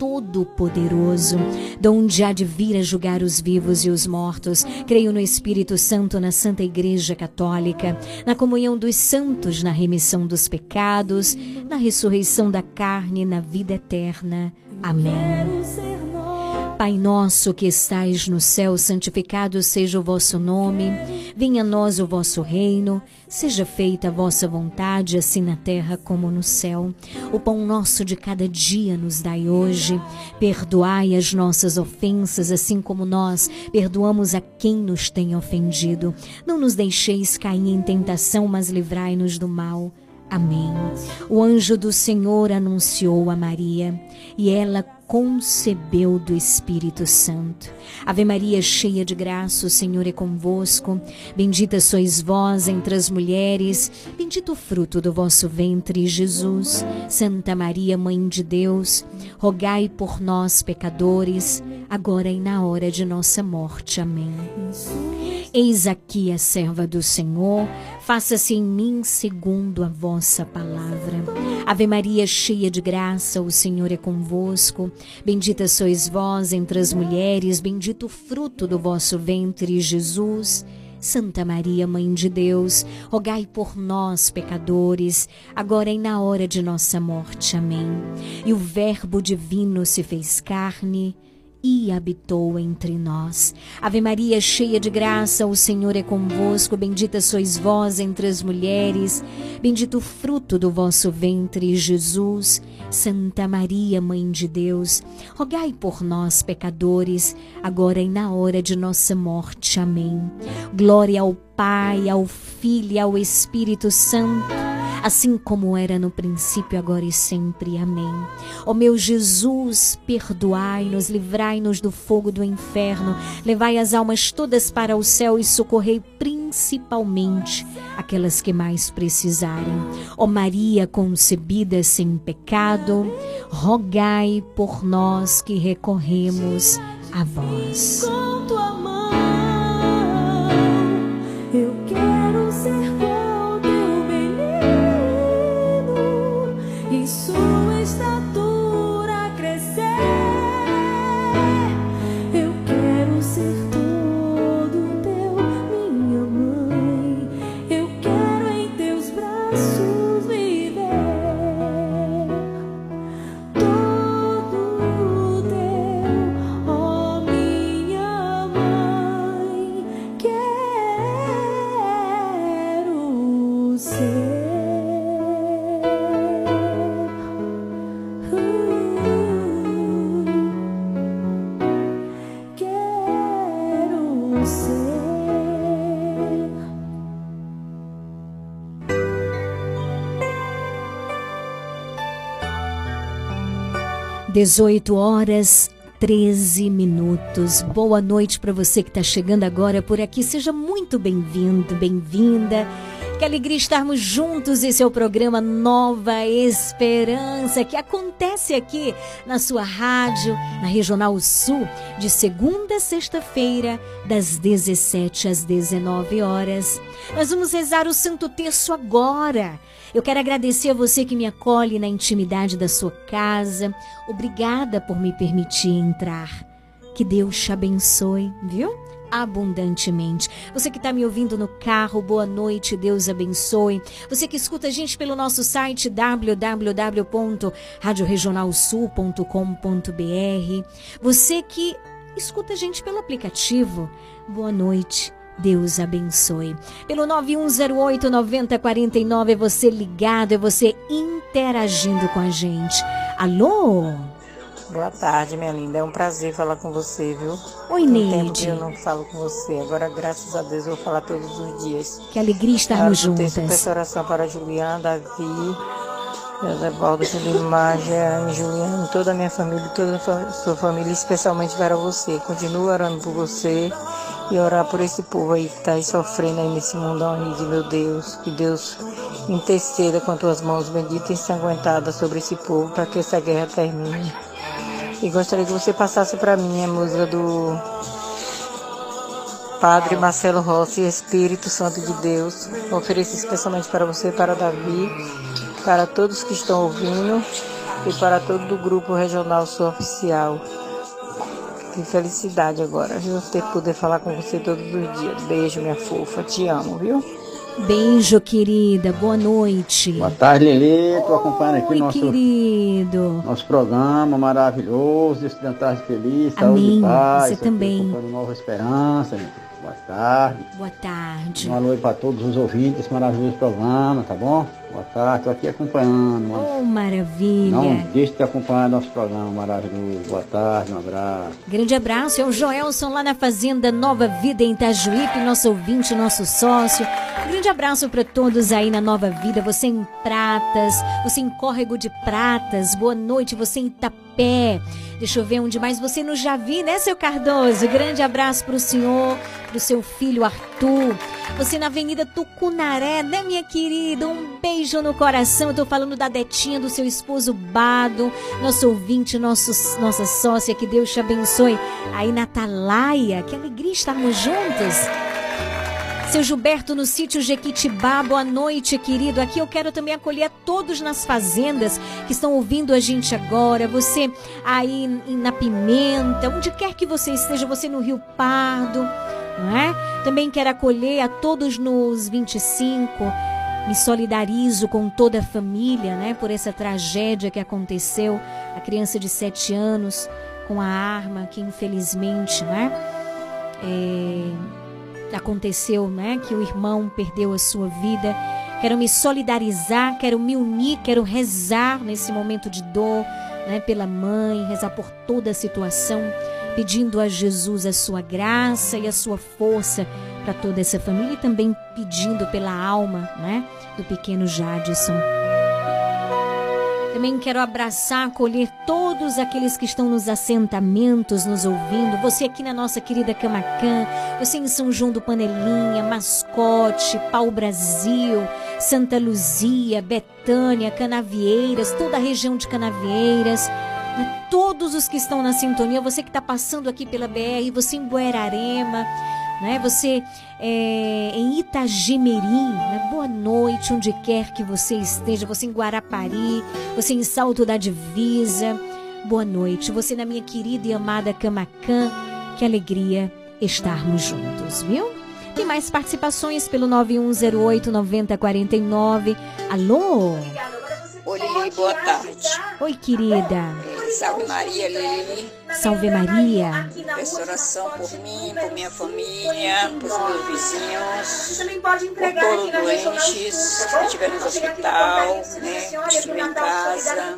Todo-Poderoso, donde há de vir a julgar os vivos e os mortos. Creio no Espírito Santo, na Santa Igreja Católica, na comunhão dos santos, na remissão dos pecados, na ressurreição da carne, na vida eterna. Amém. Pai nosso que estais no céu, santificado seja o vosso nome. Venha a nós o vosso reino. Seja feita a vossa vontade, assim na terra como no céu. O pão nosso de cada dia nos dai hoje. Perdoai as nossas ofensas, assim como nós perdoamos a quem nos tem ofendido. Não nos deixeis cair em tentação, mas livrai-nos do mal. Amém. O anjo do Senhor anunciou a Maria e ela concebeu do Espírito Santo. Ave Maria, cheia de graça, o Senhor é convosco. Bendita sois vós entre as mulheres, bendito o fruto do vosso ventre, Jesus. Santa Maria, Mãe de Deus, rogai por nós, pecadores, agora e na hora de nossa morte. Amém. Eis aqui a serva do Senhor, faça-se em mim segundo a vossa palavra. Ave Maria, cheia de graça, o Senhor é convosco. Bendita sois vós entre as mulheres, bendito o fruto do vosso ventre, Jesus. Santa Maria, Mãe de Deus, rogai por nós, pecadores, agora e na hora de nossa morte. Amém. E o Verbo divino se fez carne e habitou entre nós. Ave Maria, cheia de graça, o Senhor é convosco, bendita sois vós entre as mulheres, bendito o fruto do vosso ventre, Jesus. Santa Maria, Mãe de Deus, rogai por nós, pecadores, agora e na hora de nossa morte. Amém. Glória ao Pai, ao Filho e ao Espírito Santo assim como era no princípio, agora e sempre. Amém. Ó meu Jesus, perdoai-nos, livrai-nos do fogo do inferno, levai as almas todas para o céu e socorrei principalmente aquelas que mais precisarem. Ó Maria concebida sem pecado, rogai por nós que recorremos a vós. 18 horas 13 minutos. Boa noite para você que está chegando agora por aqui. Seja muito bem-vindo, bem-vinda. Que alegria estarmos juntos. Esse é o programa Nova Esperança, que acontece aqui na sua rádio, na Regional Sul, de segunda a sexta-feira, das 17 às 19 horas. Nós vamos rezar o Santo Terço agora. Eu quero agradecer a você que me acolhe na intimidade da sua casa. Obrigada por me permitir entrar. Que Deus te abençoe, viu? Abundantemente. Você que está me ouvindo no carro, boa noite, Deus abençoe. Você que escuta a gente pelo nosso site www.radioregionalsul.com.br. Você que escuta a gente pelo aplicativo. Boa noite. Deus abençoe. Pelo 9108 9049 é você ligado, é você interagindo com a gente. Alô? Boa tarde, minha linda. É um prazer falar com você, viu? Oi, Tem tempo Neide. que eu não falo com você. Agora, graças a Deus, eu vou falar todos os dias. Que alegria estarmos ter juntas. essa oração para Juliana, Davi, Ezebaldo, Julimar, Jeane, Juliano, toda a minha família, toda a sua família, especialmente para você. Continuo orando por você e orar por esse povo aí que está aí sofrendo aí nesse mundão aí de meu Deus. Que Deus interceda com tuas mãos benditas e ensanguentadas sobre esse povo para que essa guerra termine. E gostaria que você passasse para mim a música do Padre Marcelo Rossi, Espírito Santo de Deus. Ofereço especialmente para você, para Davi, para todos que estão ouvindo e para todo o grupo regional Sul Oficial. Que felicidade agora, viu? Ter poder falar com você todos os dias. Beijo, minha fofa. Te amo, viu? Beijo, querida. Boa noite. Boa tarde, Lili. Estou acompanhando aqui Oi, nosso, querido. nosso programa maravilhoso, Estudantes Feliz, Saúde Amém. e Paz. Você também. acompanhando Nova Esperança. Boa tarde. Boa tarde. Um alô para todos os ouvintes desse maravilhoso programa, tá bom? Boa tarde, estou aqui acompanhando. Oh, maravilha. Não deixe de acompanhar nosso programa maravilhoso. Boa tarde, um abraço. Grande abraço, é o Joelson lá na Fazenda Nova Vida em Itajuípe, nosso ouvinte, nosso sócio. Um grande abraço para todos aí na Nova Vida, você em Pratas, você em Córrego de Pratas, boa noite, você em Itapé. Deixa eu ver onde mais você no Javi, né, seu Cardoso? Grande abraço para o senhor, para o seu filho Arthur. Você na Avenida Tucunaré, né, minha querida? Um beijo no coração. Eu tô falando da Detinha, do seu esposo Bado, nosso ouvinte, nosso, nossa sócia. Que Deus te abençoe. Aí na Atalaia, que alegria estarmos juntos. Seu Gilberto no sítio Jequitibá, boa noite, querido. Aqui eu quero também acolher a todos nas fazendas que estão ouvindo a gente agora. Você aí na Pimenta, onde quer que você esteja, você no Rio Pardo, não é? Também quero acolher a todos nos 25. Me solidarizo com toda a família, né, por essa tragédia que aconteceu. A criança de 7 anos com a arma que infelizmente, né, é, aconteceu, né? Que o irmão perdeu a sua vida. Quero me solidarizar, quero me unir, quero rezar nesse momento de dor, né? Pela mãe, rezar por toda a situação, pedindo a Jesus a sua graça e a sua força para toda essa família e também pedindo pela alma, né? Do pequeno Jadson. Também quero abraçar, acolher todos aqueles que estão nos assentamentos, nos ouvindo. Você aqui na nossa querida Camacã, você em São João do Panelinha, Mascote, Pau Brasil, Santa Luzia, Betânia, Canavieiras, toda a região de Canavieiras. né? Todos os que estão na sintonia, você que está passando aqui pela BR, você em Buerarema, né? Você é, em Itagimirim, né? boa noite, onde quer que você esteja, você em Guarapari, você em Salto da Divisa, boa noite, você na minha querida e amada Camacã, que alegria estarmos juntos, viu? Tem mais participações pelo 9108 9049. Alô? Oi, Lili, boa tarde. Oi, querida. Salve Maria, Lili. Salve Maria. Peço oração por mim, por minha família, por meus vizinhos, por todos os doentes que estiveram no hospital, né, que estiver em casa.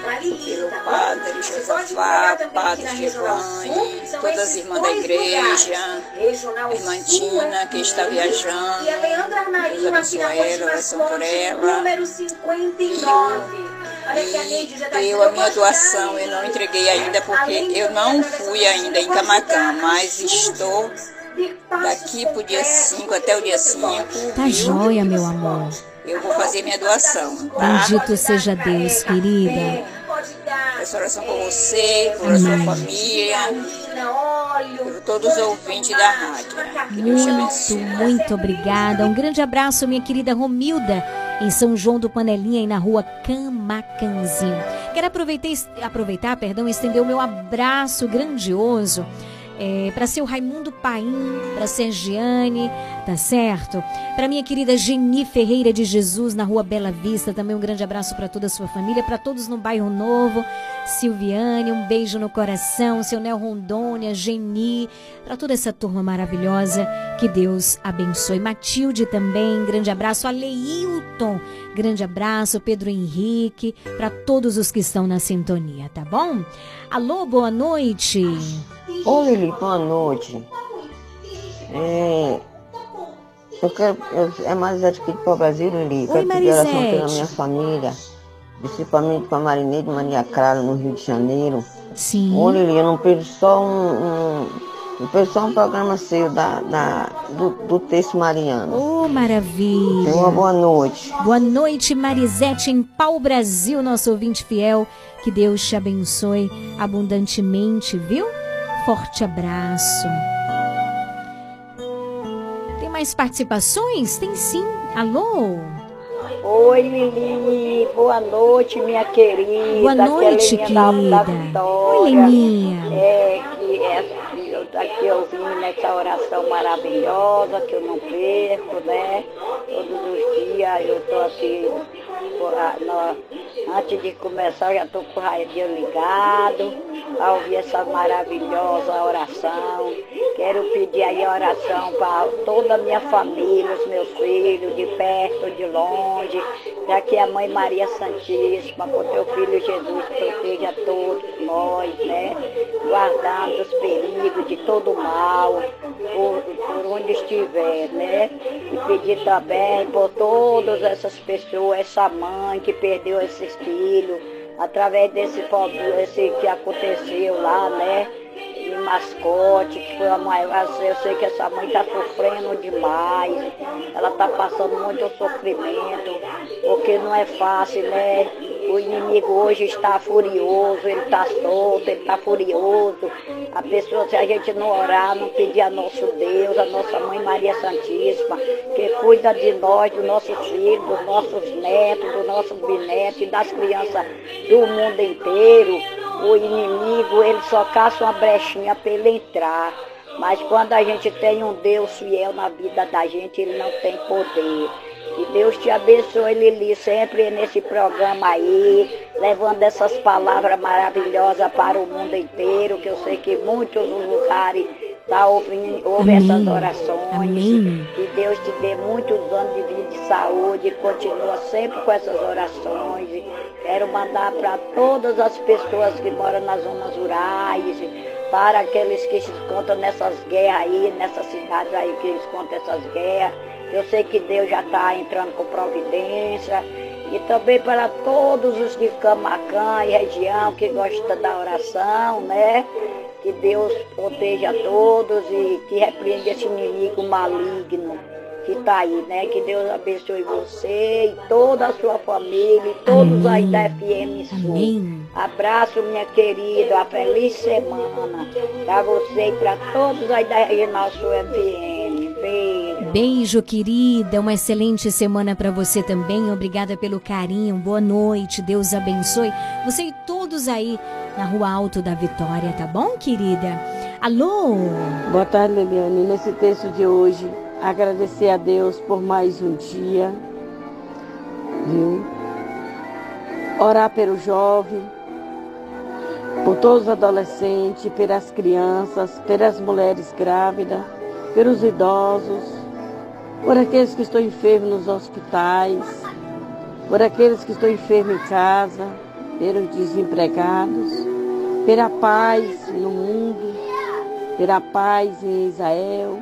Pelo Padre Josafá, Padre Giovanni, todas as irmãs da igreja, a irmã Tina, que está viajando, Deus abençoe ela, oração por ela. E eu, a minha doação, eu não entreguei ainda porque eu não fui ainda em Camacã, mas estou daqui pro dia 5 até o dia 5. Tá joia, meu amor. Eu vou fazer minha doação, tá? Bendito seja Deus, querida. Peço oração por você, por sua família, por todos os ouvintes da rádio. Que Deus te Muito, abençoe. muito obrigada. Um grande abraço, minha querida Romilda, em São João do Panelinha e na rua Camacanzinho. Quero aproveitar, aproveitar perdão, e estender o meu abraço grandioso É, para seu Raimundo Paim, para Sergiane, tá certo? Para minha querida Geni Ferreira de Jesus, na rua Bela Vista, também um grande abraço para toda a sua família, para todos no Bairro Novo, Silviane, um beijo no coração, seu Nel Rondônia, Geni, para toda essa turma maravilhosa, que Deus abençoe. Matilde também, grande abraço, Aleilton, grande abraço, Pedro Henrique, para todos os que estão na sintonia, tá bom? Alô, boa noite. Oi, Lili, boa noite. É, eu quero, eu, é Marisete aqui de Brasil, Lili. Oi, quero pedir oração pela minha família, principalmente para Marineide Maria Clara, no Rio de Janeiro. Sim. Ô, Lili, eu não perco só um, um, perco só um programa seu da, da, do, do texto mariano. Oh, maravilha. Tenha uma boa noite. Boa noite, Marisete, em Pau Brasil, nosso ouvinte fiel. Que Deus te abençoe abundantemente, viu? Forte abraço. Tem mais participações? Tem sim. Alô? Oi, Lili, boa noite, minha querida. Boa noite, é Leninha da- da querida. Oi, Leninha. É, que é, eu tô aqui ouvindo essa oração maravilhosa que eu não perco, né? Todos os dias eu tô aqui, ah, antes de começar, eu já tô com o rádio ligado, a ouvir essa maravilhosa oração. Quero pedir aí oração para toda a minha família, os meus filhos, de perto, de longe, já que a Mãe Maria Santíssima, com teu filho Jesus, proteja todos nós, né? Guardando dos perigos, de todo mal, por, por onde estiver, né? E pedir também por todas essas pessoas, essa mãe que perdeu esses filhos, através desse esse que aconteceu lá, né? Mascote, que foi a maior. Eu sei que essa mãe está sofrendo demais, ela está passando muito sofrimento, porque não é fácil, né? O inimigo hoje está furioso, ele está solto, ele está furioso. A pessoa, se a gente não orar, não pedir a nosso Deus, a nossa mãe Maria Santíssima, que cuida de nós, dos nossos filhos, dos nossos netos, dos nossos bisnetos e das crianças do mundo inteiro, o inimigo ele só caça uma brechinha para ele entrar. Mas quando a gente tem um Deus fiel na vida da gente, ele não tem poder. Que Deus te abençoe, Lili, sempre nesse programa aí, levando essas palavras maravilhosas para o mundo inteiro, que eu sei que muitos lugares tá ouvindo, ouvem essas orações. Amém. Que Deus te dê muitos anos de vida e saúde continua sempre com essas orações. Quero mandar para todas as pessoas que moram nas zonas rurais, para aqueles que se encontram nessas guerras aí, nessas cidades aí que eles contam essas guerras. Eu sei que Deus já está entrando com providência. E também para todos os de Camacã e região que gostam da oração, né? Que Deus proteja todos e que repreenda esse inimigo maligno que está aí, né? Que Deus abençoe você e toda a sua família e todos aí da FM Sul. Abraço, minha querida, uma feliz semana para você e para todos aí da Regional Sul FM. Beijo. Beijo, querida. Uma excelente semana para você também. Obrigada pelo carinho. Boa noite. Deus abençoe você e todos aí na Rua Alto da Vitória, tá bom, querida? Alô? Boa tarde, Liliane. Nesse texto de hoje, agradecer a Deus por mais um dia, viu? Orar pelo jovem, por todos os adolescentes, pelas crianças, pelas mulheres grávidas, pelos idosos, por aqueles que estão enfermos nos hospitais, por aqueles que estão enfermos em casa, pelos desempregados, pela paz no mundo, pela paz em Israel,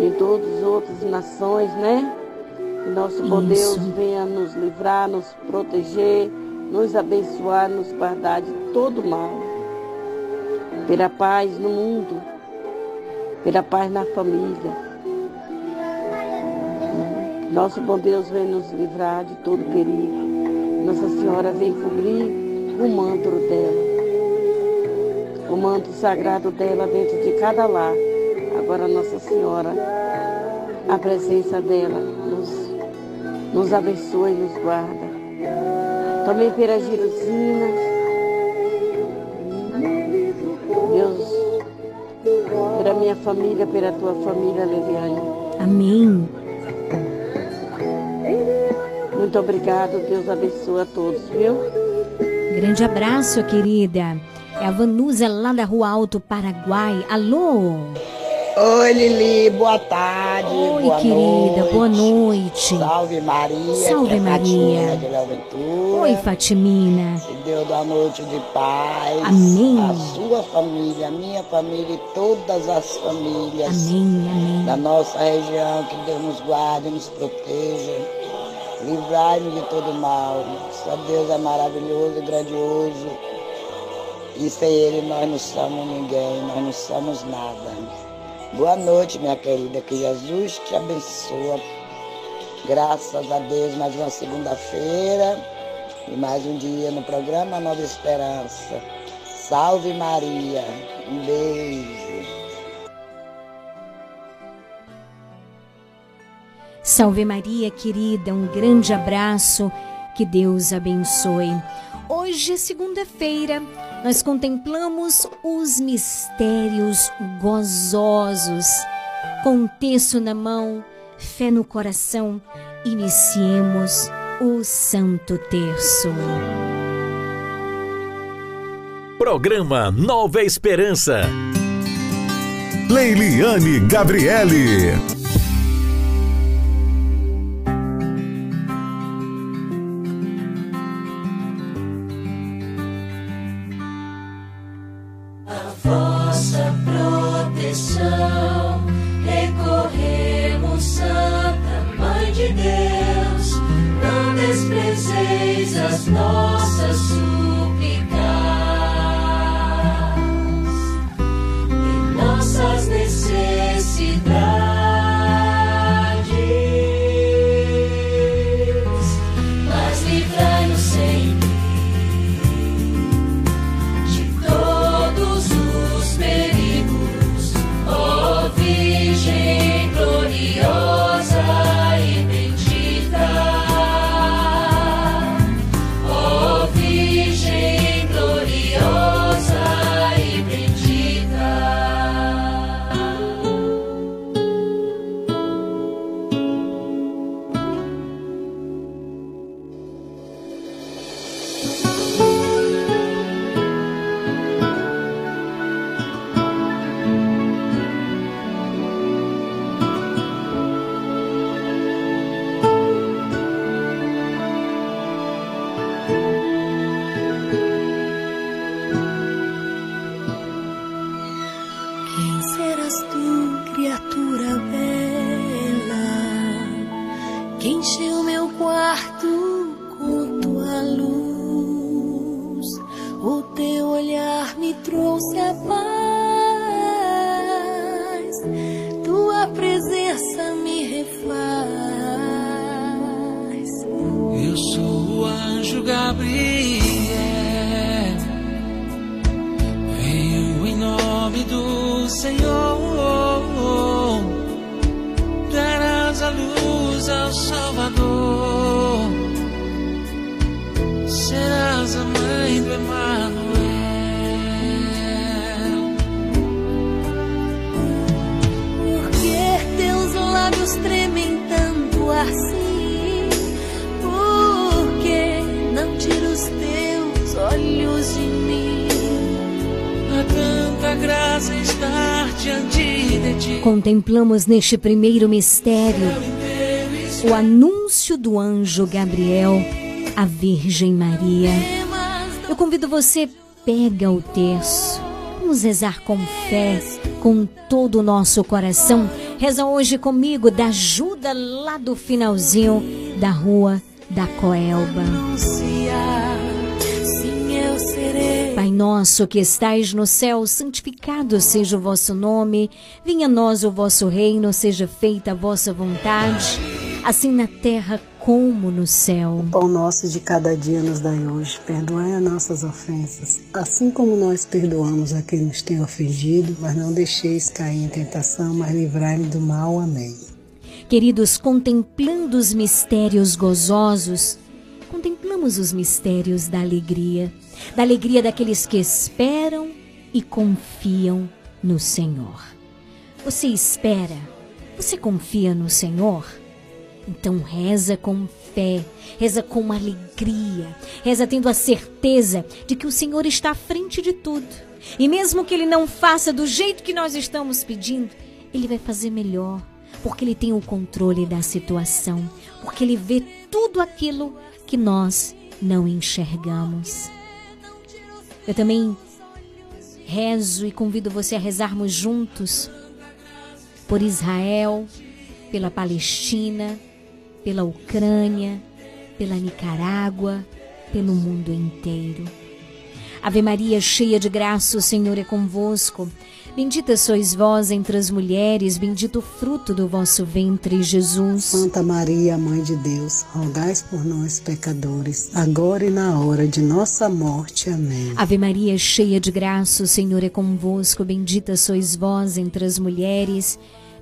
em todas as outras nações, né? Que nosso bom. Deus venha nos livrar, nos proteger, nos abençoar, nos guardar de todo mal. Pela paz no mundo, pela paz na família. Nosso bom Deus vem nos livrar de todo perigo. Nossa Senhora vem cobrir o manto dela. O manto sagrado dela dentro de cada lar. Agora Nossa Senhora, a presença dela nos, nos abençoe e nos guarda. Também pela Girosina. Deus minha família, pela tua família, Leviane. Amém. Muito obrigado, Deus abençoe a todos, viu? Grande abraço, querida. É a Vanusa lá da Rua Alto, Paraguai. Alô? Oi, Lili, boa tarde. Oi, boa querida, noite. boa noite. Salve Maria. Salve, que é Maria. Oi, Fatimina. Que Deus dá noite de paz. Amém. A sua família, a minha família e todas as famílias. Amém, amém. Da nossa região, que Deus nos guarde, nos proteja. Livrai-nos de todo mal. Só Deus é maravilhoso e grandioso. E sem Ele nós não somos ninguém, nós não somos nada. Boa noite, minha querida. Que Jesus te abençoe. Graças a Deus, mais uma segunda-feira e mais um dia no programa Nova Esperança. Salve Maria. Um beijo. Salve Maria, querida, um grande abraço, que Deus abençoe. Hoje, é segunda-feira, nós contemplamos os mistérios gozosos. Com o texto na mão, fé no coração, iniciemos o Santo Terço. Programa Nova Esperança. Leiliane Gabriele. Emanuel. Por que teus lábios tremem tanto assim? Por que não tira os teus olhos de mim? Há tanta graça estar diante de ti. Contemplamos neste primeiro mistério o anúncio do anjo Gabriel à Virgem Maria. Eu convido você, pega o terço. Vamos rezar com fé, com todo o nosso coração. Reza hoje comigo da ajuda lá do finalzinho da rua da Coelba. Pai nosso que estais no céu, santificado seja o vosso nome. Venha a nós o vosso reino, seja feita a vossa vontade, assim na terra como no céu. O pão nosso de cada dia nos dai hoje. Perdoai as nossas ofensas, assim como nós perdoamos a quem nos tem ofendido, mas não deixeis cair em tentação, mas livrai-me do mal. Amém. Queridos, contemplando os mistérios gozosos, contemplamos os mistérios da alegria, da alegria daqueles que esperam e confiam no Senhor. Você espera? Você confia no Senhor? Então reza com fé, reza com alegria, reza tendo a certeza de que o Senhor está à frente de tudo. E mesmo que Ele não faça do jeito que nós estamos pedindo, Ele vai fazer melhor, porque Ele tem o controle da situação, porque Ele vê tudo aquilo que nós não enxergamos. Eu também rezo e convido você a rezarmos juntos por Israel, pela Palestina, pela Ucrânia, pela Nicarágua, pelo mundo inteiro. Ave Maria, cheia de graça, o Senhor é convosco. Bendita sois vós entre as mulheres, bendito o fruto do vosso ventre, Jesus. Santa Maria, Mãe de Deus, rogai por nós, pecadores, agora e na hora de nossa morte. Amém. Ave Maria, cheia de graça, o Senhor é convosco. Bendita sois vós entre as mulheres,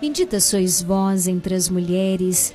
Bendita sois vós entre as mulheres,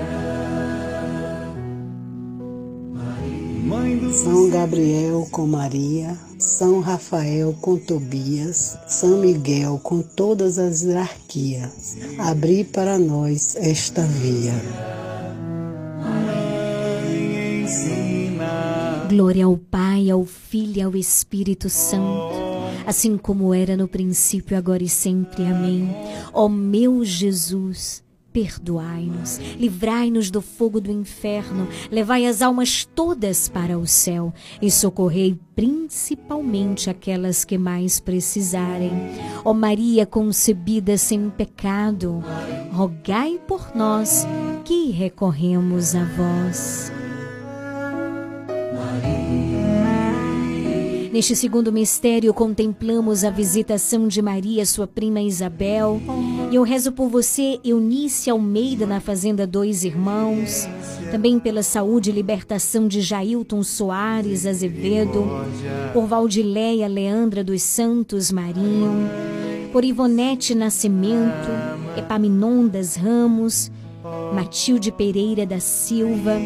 São Gabriel com Maria, São Rafael com Tobias, São Miguel com todas as hierarquias, abri para nós esta via. Glória ao Pai, ao Filho e ao Espírito Santo, assim como era no princípio, agora e sempre. Amém. Ó meu Jesus, perdoai-nos, livrai-nos do fogo do inferno, levai as almas todas para o céu e socorrei principalmente aquelas que mais precisarem. Ó Maria concebida sem pecado, rogai por nós que recorremos a vós. Neste segundo mistério, contemplamos a visitação de Maria, sua prima Isabel. E eu rezo por você, Eunice Almeida, na Fazenda Dois Irmãos. Também pela saúde e libertação de Jailton Soares Azevedo. Por Valdileia Leandra dos Santos Marinho. Por Ivonete Nascimento. Epaminondas Ramos. Matilde Pereira da Silva.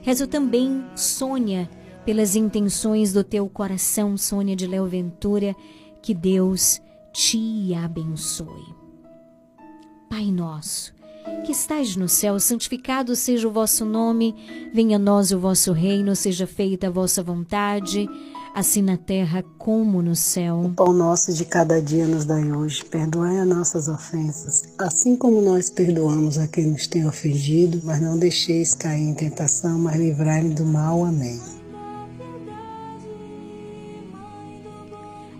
Rezo também Sônia pelas intenções do teu coração, Sônia de Léo Ventura, que Deus te abençoe. Pai nosso, que estais no céu, santificado seja o vosso nome, venha a nós o vosso reino, seja feita a vossa vontade, assim na terra como no céu. O pão nosso de cada dia nos dai hoje. Perdoai as nossas ofensas, assim como nós perdoamos a quem nos tem ofendido, mas não deixeis cair em tentação, mas livrai-me do mal. Amém.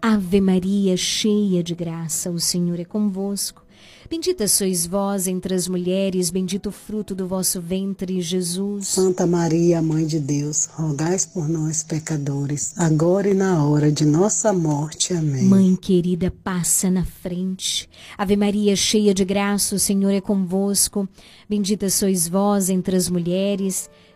Ave Maria, cheia de graça, o Senhor é convosco. Bendita sois vós entre as mulheres, bendito o fruto do vosso ventre, Jesus. Santa Maria, Mãe de Deus, rogais por nós, pecadores, agora e na hora de nossa morte. Amém. Mãe querida, passa na frente. Ave Maria, cheia de graça, o Senhor é convosco. Bendita sois vós entre as mulheres, bendito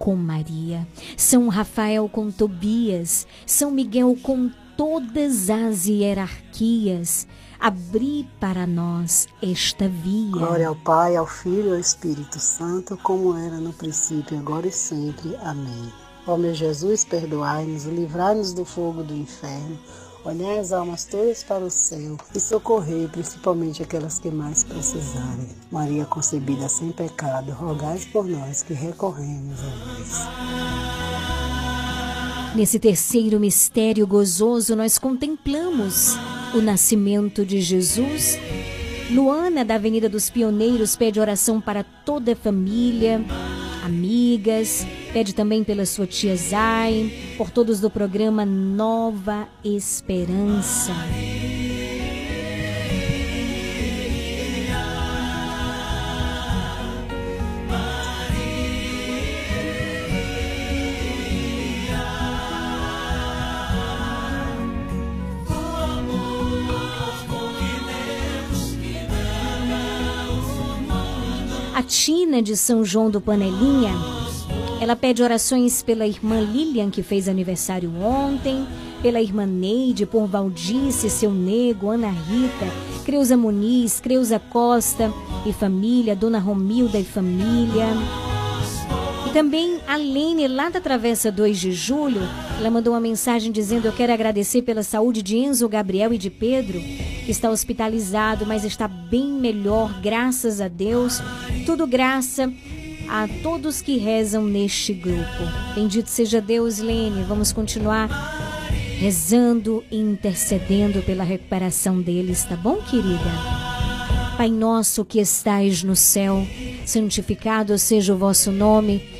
com Maria, São Rafael com Tobias, São Miguel com todas as hierarquias, abri para nós esta via. Glória ao Pai, ao Filho e ao Espírito Santo, como era no princípio, agora e sempre. Amém. Ó meu Jesus, perdoai-nos, livrai-nos do fogo do inferno, olhai as almas todas para o céu e socorrei principalmente aquelas que mais precisarem. Maria concebida sem pecado, rogai por nós que recorremos a vós. Nesse terceiro mistério gozoso, nós contemplamos o nascimento de Jesus. Luana, da Avenida dos Pioneiros, pede oração para toda a família, amigas, pede também pela sua tia Zay, por todos do programa Nova Esperança. A Tina de São João do Panelinha, ela pede orações pela irmã Lilian, que fez aniversário ontem, pela irmã Neide, por Valdice, seu nego, Ana Rita, Creuza Muniz, Creuza Costa e família, Dona Romilda e família. Também a Lene, lá da Travessa 2 de Julho, ela mandou uma mensagem dizendo: Eu quero agradecer pela saúde de Enzo, Gabriel e de Pedro, que está hospitalizado, mas está bem melhor, graças a Deus. Tudo graça a todos que rezam neste grupo. Bendito seja Deus, Lene. Vamos continuar rezando e intercedendo pela recuperação deles, tá bom, querida? Pai nosso que estais no céu, santificado seja o vosso nome.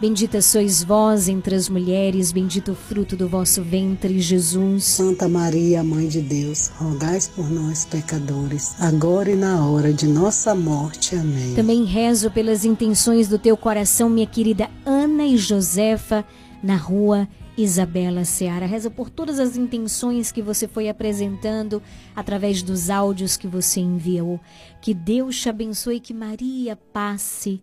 Bendita sois vós entre as mulheres, bendito o fruto do vosso ventre, Jesus. Santa Maria, Mãe de Deus, rogai por nós, pecadores, agora e na hora de nossa morte. Amém. Também rezo pelas intenções do teu coração, minha querida Ana e Josefa, na rua Isabela Seara. Reza por todas as intenções que você foi apresentando através dos áudios que você enviou. Que Deus te abençoe, que Maria passe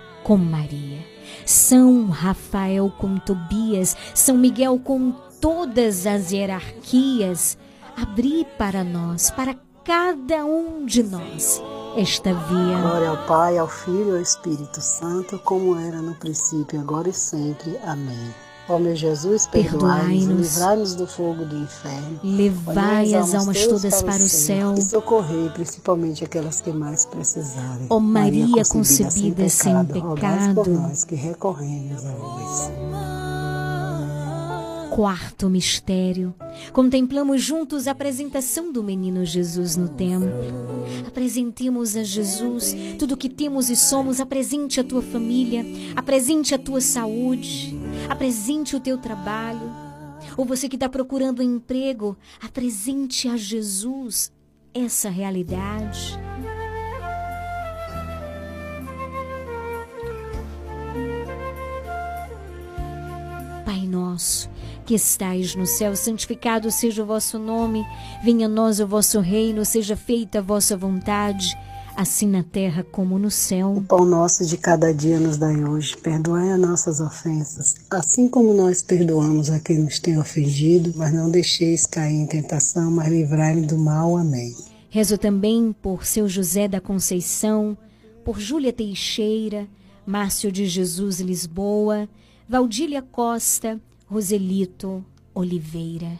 com Maria, São Rafael com Tobias, São Miguel com todas as hierarquias, abri para nós, para cada um de nós, esta via. Glória ao Pai, ao Filho e ao Espírito Santo, como era no princípio, agora e sempre. Amém. Ó meu Jesus, perdoai-nos, livrai-nos do fogo do inferno. Levai as almas todas para o céu. E socorrei principalmente aquelas que mais precisarem. Ó Maria concebida sem rogai por pecado. nós que recorremos a vós. Quarto mistério. Contemplamos juntos a apresentação do menino Jesus no templo. Apresentemos a Jesus tudo o que temos e somos. Apresente a tua família, apresente a tua saúde, apresente o teu trabalho. Ou você que está procurando um emprego, apresente a Jesus essa realidade. Pai nosso, que estais no céu, santificado seja o vosso nome, venha a nós o vosso reino, seja feita a vossa vontade, assim na terra como no céu. O pão nosso de cada dia nos dai hoje. Perdoai as nossas ofensas, assim como nós perdoamos a quem nos tem ofendido, mas não deixeis cair em tentação, mas livrai-me do mal. Amém. Rezo também por seu José da Conceição, por Júlia Teixeira, Márcio de Jesus Lisboa, Valdília Costa, Roselito Oliveira.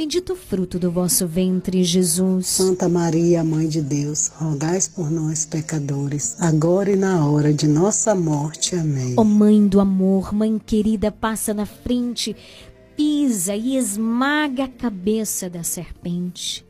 Bendito o fruto do vosso ventre, Jesus. Santa Maria, Mãe de Deus, rogais por nós, pecadores, agora e na hora de nossa morte. Amém. Ó Mãe do amor, Mãe querida, passa na frente, pisa e esmaga a cabeça da serpente.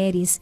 mulheres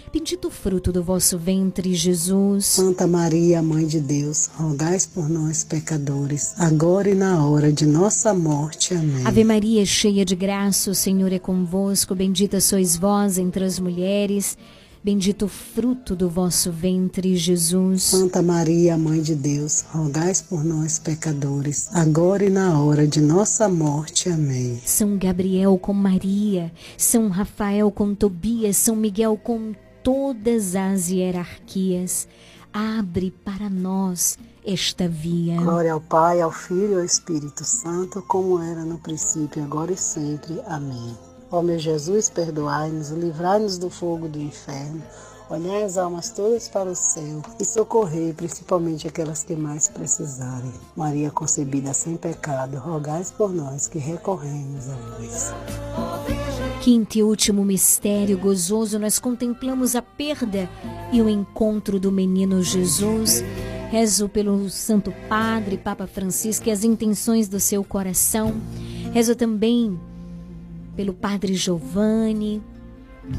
bendito o fruto do vosso ventre, Jesus. Santa Maria, Mãe de Deus, rogais por nós, pecadores, agora e na hora de nossa morte. Amém. Ave Maria, cheia de graça, o Senhor é convosco. Bendita sois vós entre as mulheres, bendito o fruto do vosso ventre, Jesus. Santa Maria, Mãe de Deus, rogais por nós, pecadores, agora e na hora de nossa morte. Amém. São Gabriel com Maria, São Rafael com Tobias, São Miguel com todas as hierarquias. Abre para nós esta via. Glória ao Pai, ao Filho e ao Espírito Santo, como era no princípio, agora e sempre. Amém. Ó meu Jesus, perdoai-nos, livrai-nos do fogo do inferno, olhai as almas todas para o céu e socorrei principalmente aquelas que mais precisarem. Maria concebida sem pecado, rogais por nós que recorremos a vós. Quinto e último mistério gozoso, nós contemplamos a perda e o encontro do menino Jesus. Rezo pelo Santo Padre, Papa Francisco e as intenções do seu coração. Rezo também pelo Padre Giovanni,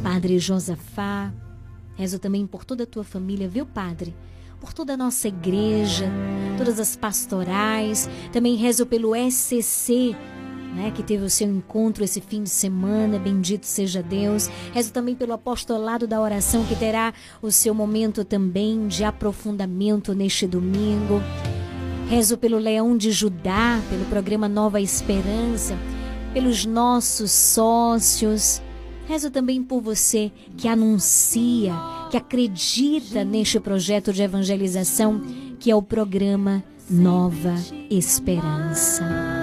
Padre Josafá. Rezo também por toda a tua família, viu, Padre? Por toda a nossa igreja, todas as pastorais. Também rezo pelo SCC, né, que teve o seu encontro esse fim de semana, bendito seja Deus. Rezo também pelo apostolado da oração, que terá o seu momento também de aprofundamento neste domingo. Rezo pelo Leão de Judá, pelo programa Nova Esperança, pelos nossos sócios. Rezo também por você que anuncia, que acredita neste projeto de evangelização, que é o programa Nova Esperança.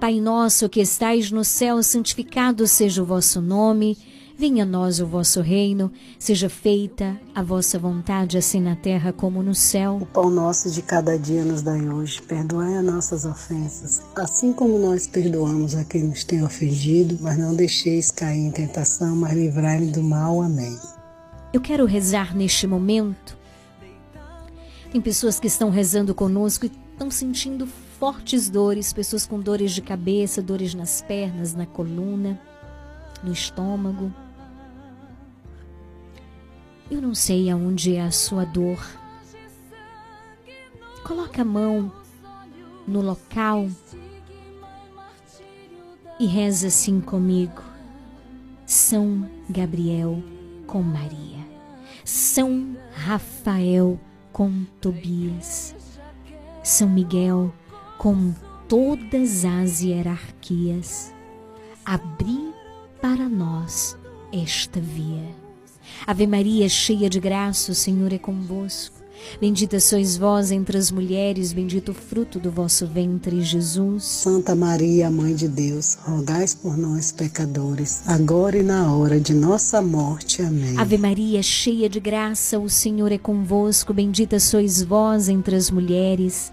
Pai nosso que estais no céu, santificado seja o vosso nome. Venha a nós o vosso reino, seja feita a vossa vontade, assim na terra como no céu. O pão nosso de cada dia nos dai hoje. Perdoai as nossas ofensas, assim como nós perdoamos a quem nos tem ofendido, mas não deixeis cair em tentação, mas livrai-me do mal. Amém. Eu quero rezar neste momento. Tem pessoas que estão rezando conosco e estão sentindo fortes dores, pessoas com dores de cabeça, dores nas pernas, na coluna, no estômago. Eu não sei aonde é a sua dor. Coloca a mão no local e reza assim comigo. São Gabriel com Maria. São Rafael com Tobias. São Miguel com todas as hierarquias. Abri para nós esta via. Ave Maria, cheia de graça, o Senhor é convosco. Bendita sois vós entre as mulheres, bendito o fruto do vosso ventre, Jesus. Santa Maria, Mãe de Deus, rogais por nós, pecadores, agora e na hora de nossa morte. Amém. Ave Maria, cheia de graça, o Senhor é convosco. Bendita sois vós entre as mulheres.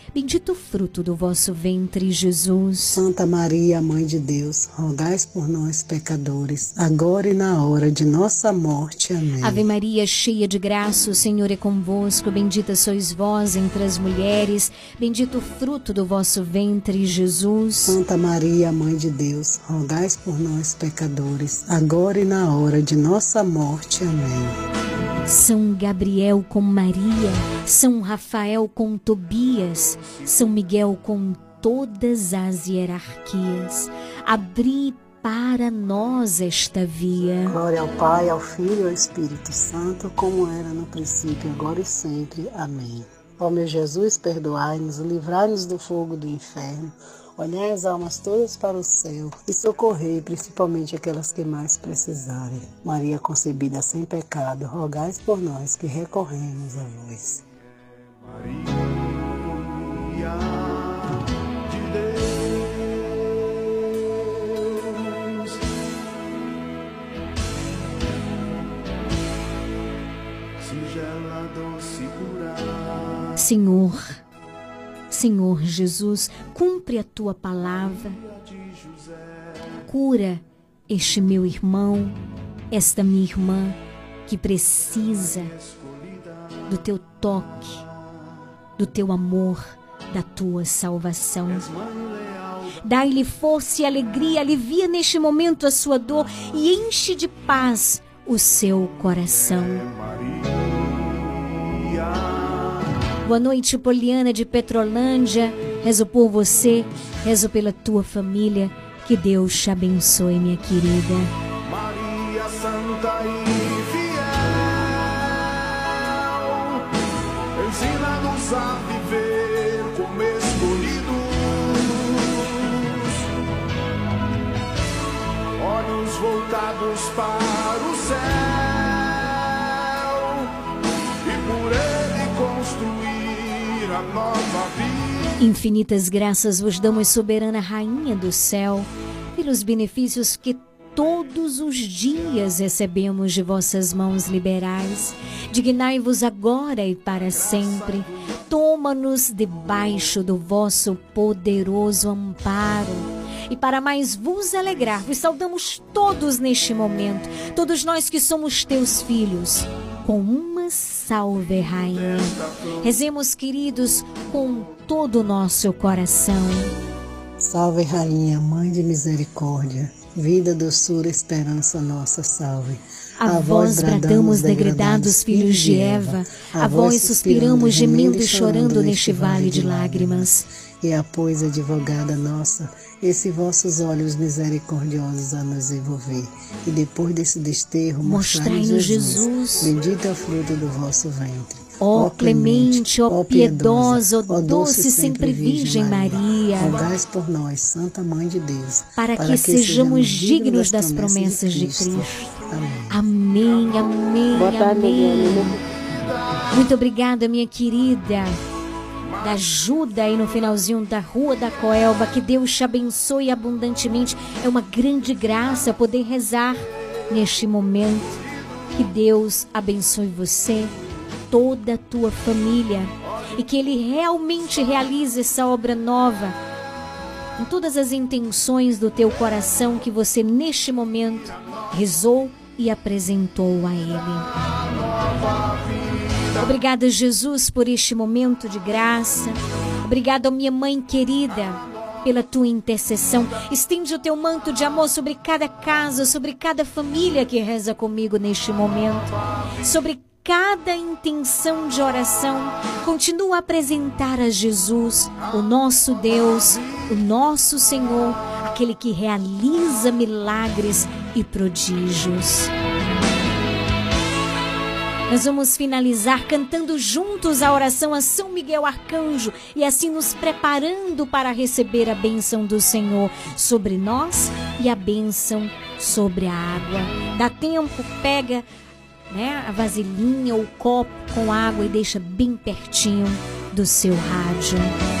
Bendito o fruto do vosso ventre, Jesus. Santa Maria, Mãe de Deus, rogais por nós, pecadores, agora e na hora de nossa morte. Amém. Ave Maria, cheia de graça, o Senhor é convosco. Bendita sois vós entre as mulheres. Bendito o fruto do vosso ventre, Jesus. Santa Maria, Mãe de Deus, rogais por nós, pecadores, agora e na hora de nossa morte. Amém. São Gabriel com Maria, São Rafael com Tobias, São Miguel com todas as hierarquias. Abri para nós esta via. Glória ao Pai, ao Filho e ao Espírito Santo, como era no princípio, agora e sempre. Amém. Ó meu Jesus, perdoai-nos, livrai-nos do fogo do inferno, olhai as almas todas para o céu e socorrei principalmente aquelas que mais precisarem. Maria concebida sem pecado, rogais por nós que recorremos a vós. Maria Senhor, Senhor Jesus, cumpre a tua palavra. Cura este meu irmão, esta minha irmã que precisa do teu toque, do teu amor, da tua salvação. Dai-lhe força e alegria, alivia neste momento a sua dor e enche de paz o seu coração. Boa noite, Poliana de Petrolândia. Rezo por você, rezo pela tua família. Que Deus te abençoe, minha querida. Maria Santa e fiel, ensina-nos a para o céu e por ele construir a nova vida. Infinitas graças vos damos, soberana Rainha do céu, pelos benefícios que todos os dias recebemos de vossas mãos liberais. Dignai-vos agora e para sempre. Toma-nos debaixo do vosso poderoso amparo. E para mais vos alegrar, vos saudamos todos neste momento, todos nós que somos teus filhos, com uma salve, Rainha. Rezemos, queridos, com todo o nosso coração. Salve, Rainha, Mãe de Misericórdia, vida, doçura, esperança nossa, salve. A vós bradamos, degredados filhos de Eva, a vós suspiramos, gemendo e chorando neste vale de lágrimas. E a pois, advogada nossa, esses vossos olhos misericordiosos a nos envolver. E depois desse desterro, mostrai-nos Jesus. Bendito é o fruto do vosso ventre. Ó clemente, ó piedosa, ó doce sempre Virgem Maria, rogai por nós, Santa Mãe de Deus, para que sejamos dignos das promessas de Cristo. Amém, amém, Boa tarde, amém. Liliane. Muito obrigada, minha querida. Da ajuda aí no finalzinho da Rua da Coelba. Que Deus te abençoe abundantemente. É uma grande graça poder rezar neste momento. Que Deus abençoe você, toda a tua família. E que Ele realmente realize essa obra nova com todas as intenções do teu coração que você neste momento rezou e apresentou a Ele. Obrigada, Jesus, por este momento de graça. Obrigada, minha mãe querida, pela tua intercessão. Estende o teu manto de amor sobre cada casa, sobre cada família que reza comigo neste momento, sobre cada intenção de oração. Continua a apresentar a Jesus, o nosso Deus, o nosso Senhor, aquele que realiza milagres e prodígios. Nós vamos finalizar cantando juntos a oração a São Miguel Arcanjo e assim nos preparando para receber a bênção do Senhor sobre nós e a bênção sobre a água. Dá tempo, pega né, a vasilhinha ou o copo com água e deixa bem pertinho do seu rádio.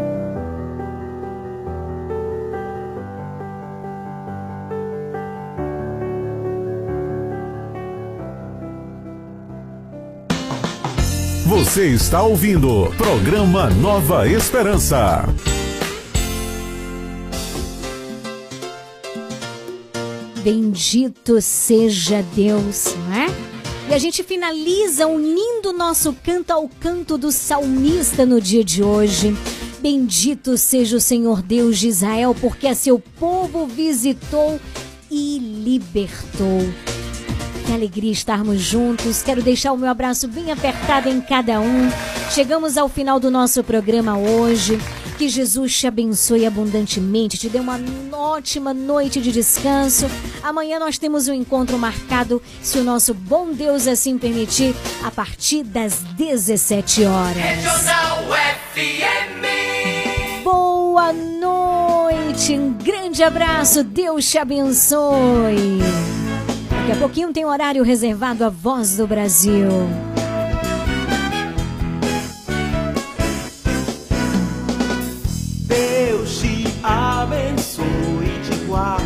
Você está ouvindo programa Nova Esperança. Bendito seja Deus, não é? E a gente finaliza unindo nosso canto ao canto do salmista no dia de hoje. Bendito seja o Senhor Deus de Israel, porque a seu povo visitou e libertou. Que alegria estarmos juntos. Quero deixar o meu abraço bem apertado em cada um. Chegamos ao final do nosso programa hoje. Que Jesus te abençoe abundantemente, te dê uma ótima noite de descanso. Amanhã nós temos um encontro marcado, se o nosso bom Deus assim permitir, a partir das 17 horas. Regional FM. Boa noite, um grande abraço, Deus te abençoe. Daqui a pouquinho tem horário reservado à Voz do Brasil. Deus te abençoe e te guarde,